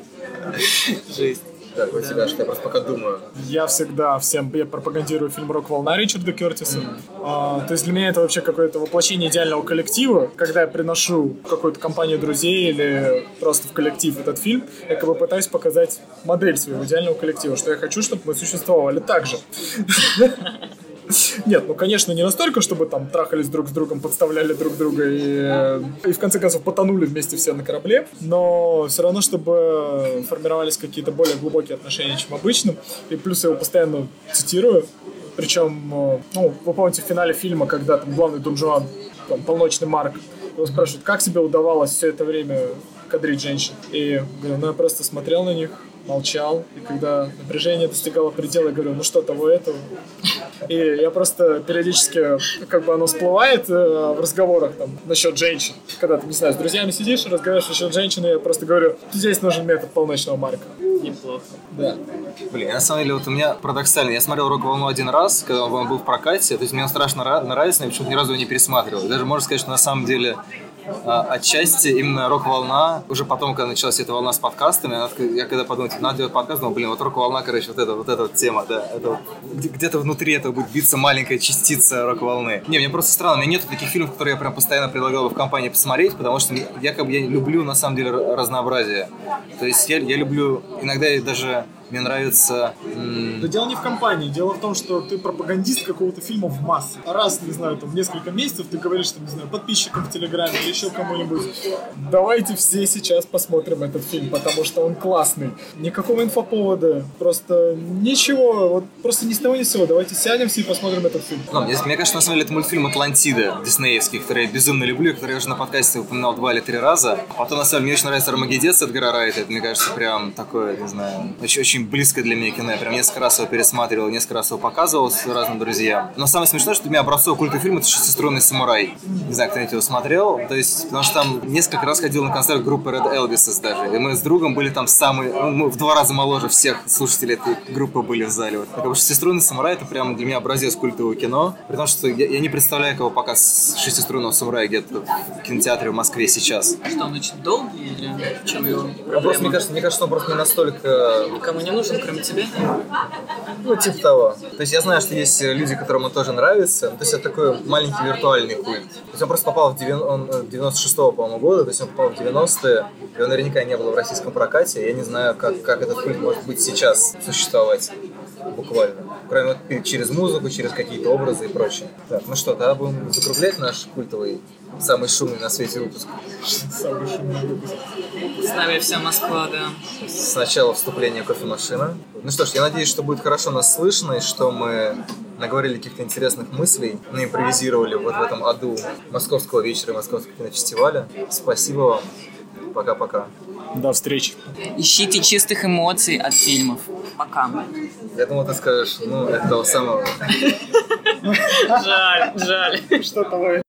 Жесть. Так, у тебя что? Я просто пока думаю. Я всегда всем я пропагандирую фильм «Рок волна» Ричарда Кертиса. Mm. А, то есть для меня это вообще какое-то воплощение идеального коллектива. Когда я приношу какую-то компанию друзей или просто в коллектив этот фильм, я как бы пытаюсь показать модель своего идеального коллектива, что я хочу, чтобы мы существовали так же. Нет, ну, конечно, не настолько, чтобы там трахались друг с другом, подставляли друг друга и, и в конце концов потонули вместе все на корабле, но все равно, чтобы формировались какие-то более глубокие отношения, чем обычно. И плюс я его постоянно цитирую, причем, э, ну, вы помните в финале фильма, когда там главный Дон Жуан, там, полночный Марк, его спрашивают, как тебе удавалось все это время кадрить женщин? И говорю, ну я просто смотрел на них, молчал, и когда напряжение достигало предела, я говорю, ну что, того этого. И я просто периодически, как бы оно всплывает э, в разговорах там насчет женщин. Когда ты, не знаю, с друзьями сидишь и разговариваешь насчет женщины, я просто говорю, здесь нужен метод полночного марка. Неплохо. Да. Блин, на самом деле, вот у меня парадоксально. Я смотрел «Рок волну» один раз, когда он был в прокате. То есть мне он страшно нравится, но я почему-то ни разу его не пересматривал. Даже можно сказать, что на самом деле отчасти именно рок-волна, уже потом, когда началась эта волна с подкастами, я когда подумал, типа, надо делать подкаст, думал, блин, вот рок-волна, короче, вот эта вот эта вот тема, да, это вот, где-то внутри этого будет биться маленькая частица рок-волны. Не, мне просто странно, у меня нет таких фильмов, которые я прям постоянно предлагал бы в компании посмотреть, потому что я как бы я люблю на самом деле разнообразие. То есть я, я люблю иногда даже мне нравится... Но дело не в компании, дело в том, что ты пропагандист какого-то фильма в массы. Раз, не знаю, там несколько месяцев ты говоришь, там, не знаю, подписчикам в Телеграме или еще кому-нибудь, давайте все сейчас посмотрим этот фильм, потому что он классный. Никакого инфоповода, просто ничего, вот просто ни с того ни с сего. Давайте сядем все и посмотрим этот фильм. Ну, мне, мне кажется, на самом деле это мультфильм «Атлантида» диснеевский, который я безумно люблю, который я уже на подкасте упоминал два или три раза. А потом, на самом деле, мне очень нравится «Армагеддец» Эдгара Райта. Это, мне кажется, прям такое, не знаю, очень, очень близкое для меня кино. Я прям несколько раз его пересматривал, несколько раз его показывал с разным друзьям. Но самое смешное, что для меня образцовый культовый фильм — это «Шестиструнный самурай». Не знаю, кто-нибудь его смотрел. То есть, потому что там несколько раз ходил на концерт группы Red Elvis даже. И мы с другом были там самые... Ну, мы в два раза моложе всех слушателей этой группы были в зале. Вот. Так, «Шестиструнный самурай» — это прям для меня образец культового кино. При том, что я, я не представляю, кого показ «Шестиструнного самурая» где-то в кинотеатре в Москве сейчас. Что, он очень долгий или в чем его проблема? Просто, мне, кажется, мне кажется, он просто не настолько... Никому не нужен, кроме тебя? Ну, типа того. То есть я знаю, что есть люди, которым он тоже нравится. То есть это такой маленький виртуальный культ. То есть он просто попал в 96-го, э, по-моему, года, то есть он попал в 90-е, и он наверняка не был в российском прокате. Я не знаю, как, как этот культ может быть сейчас существовать буквально. Кроме вот через музыку, через какие-то образы и прочее. Так, ну что, тогда будем закруглять наш культовый, самый шумный на свете выпуск. Самый шумный выпуск. С нами вся Москва, да. Сначала вступление кофемашина. Ну что ж, я надеюсь, что будет хорошо нас слышно, и что мы наговорили каких-то интересных мыслей, мы импровизировали вот в этом аду московского вечера и московского кинофестиваля. Спасибо вам. Пока-пока. До встречи. Ищите чистых эмоций от фильмов. Пока. Я думал, ты скажешь, ну, этого самого. Жаль, жаль. Что того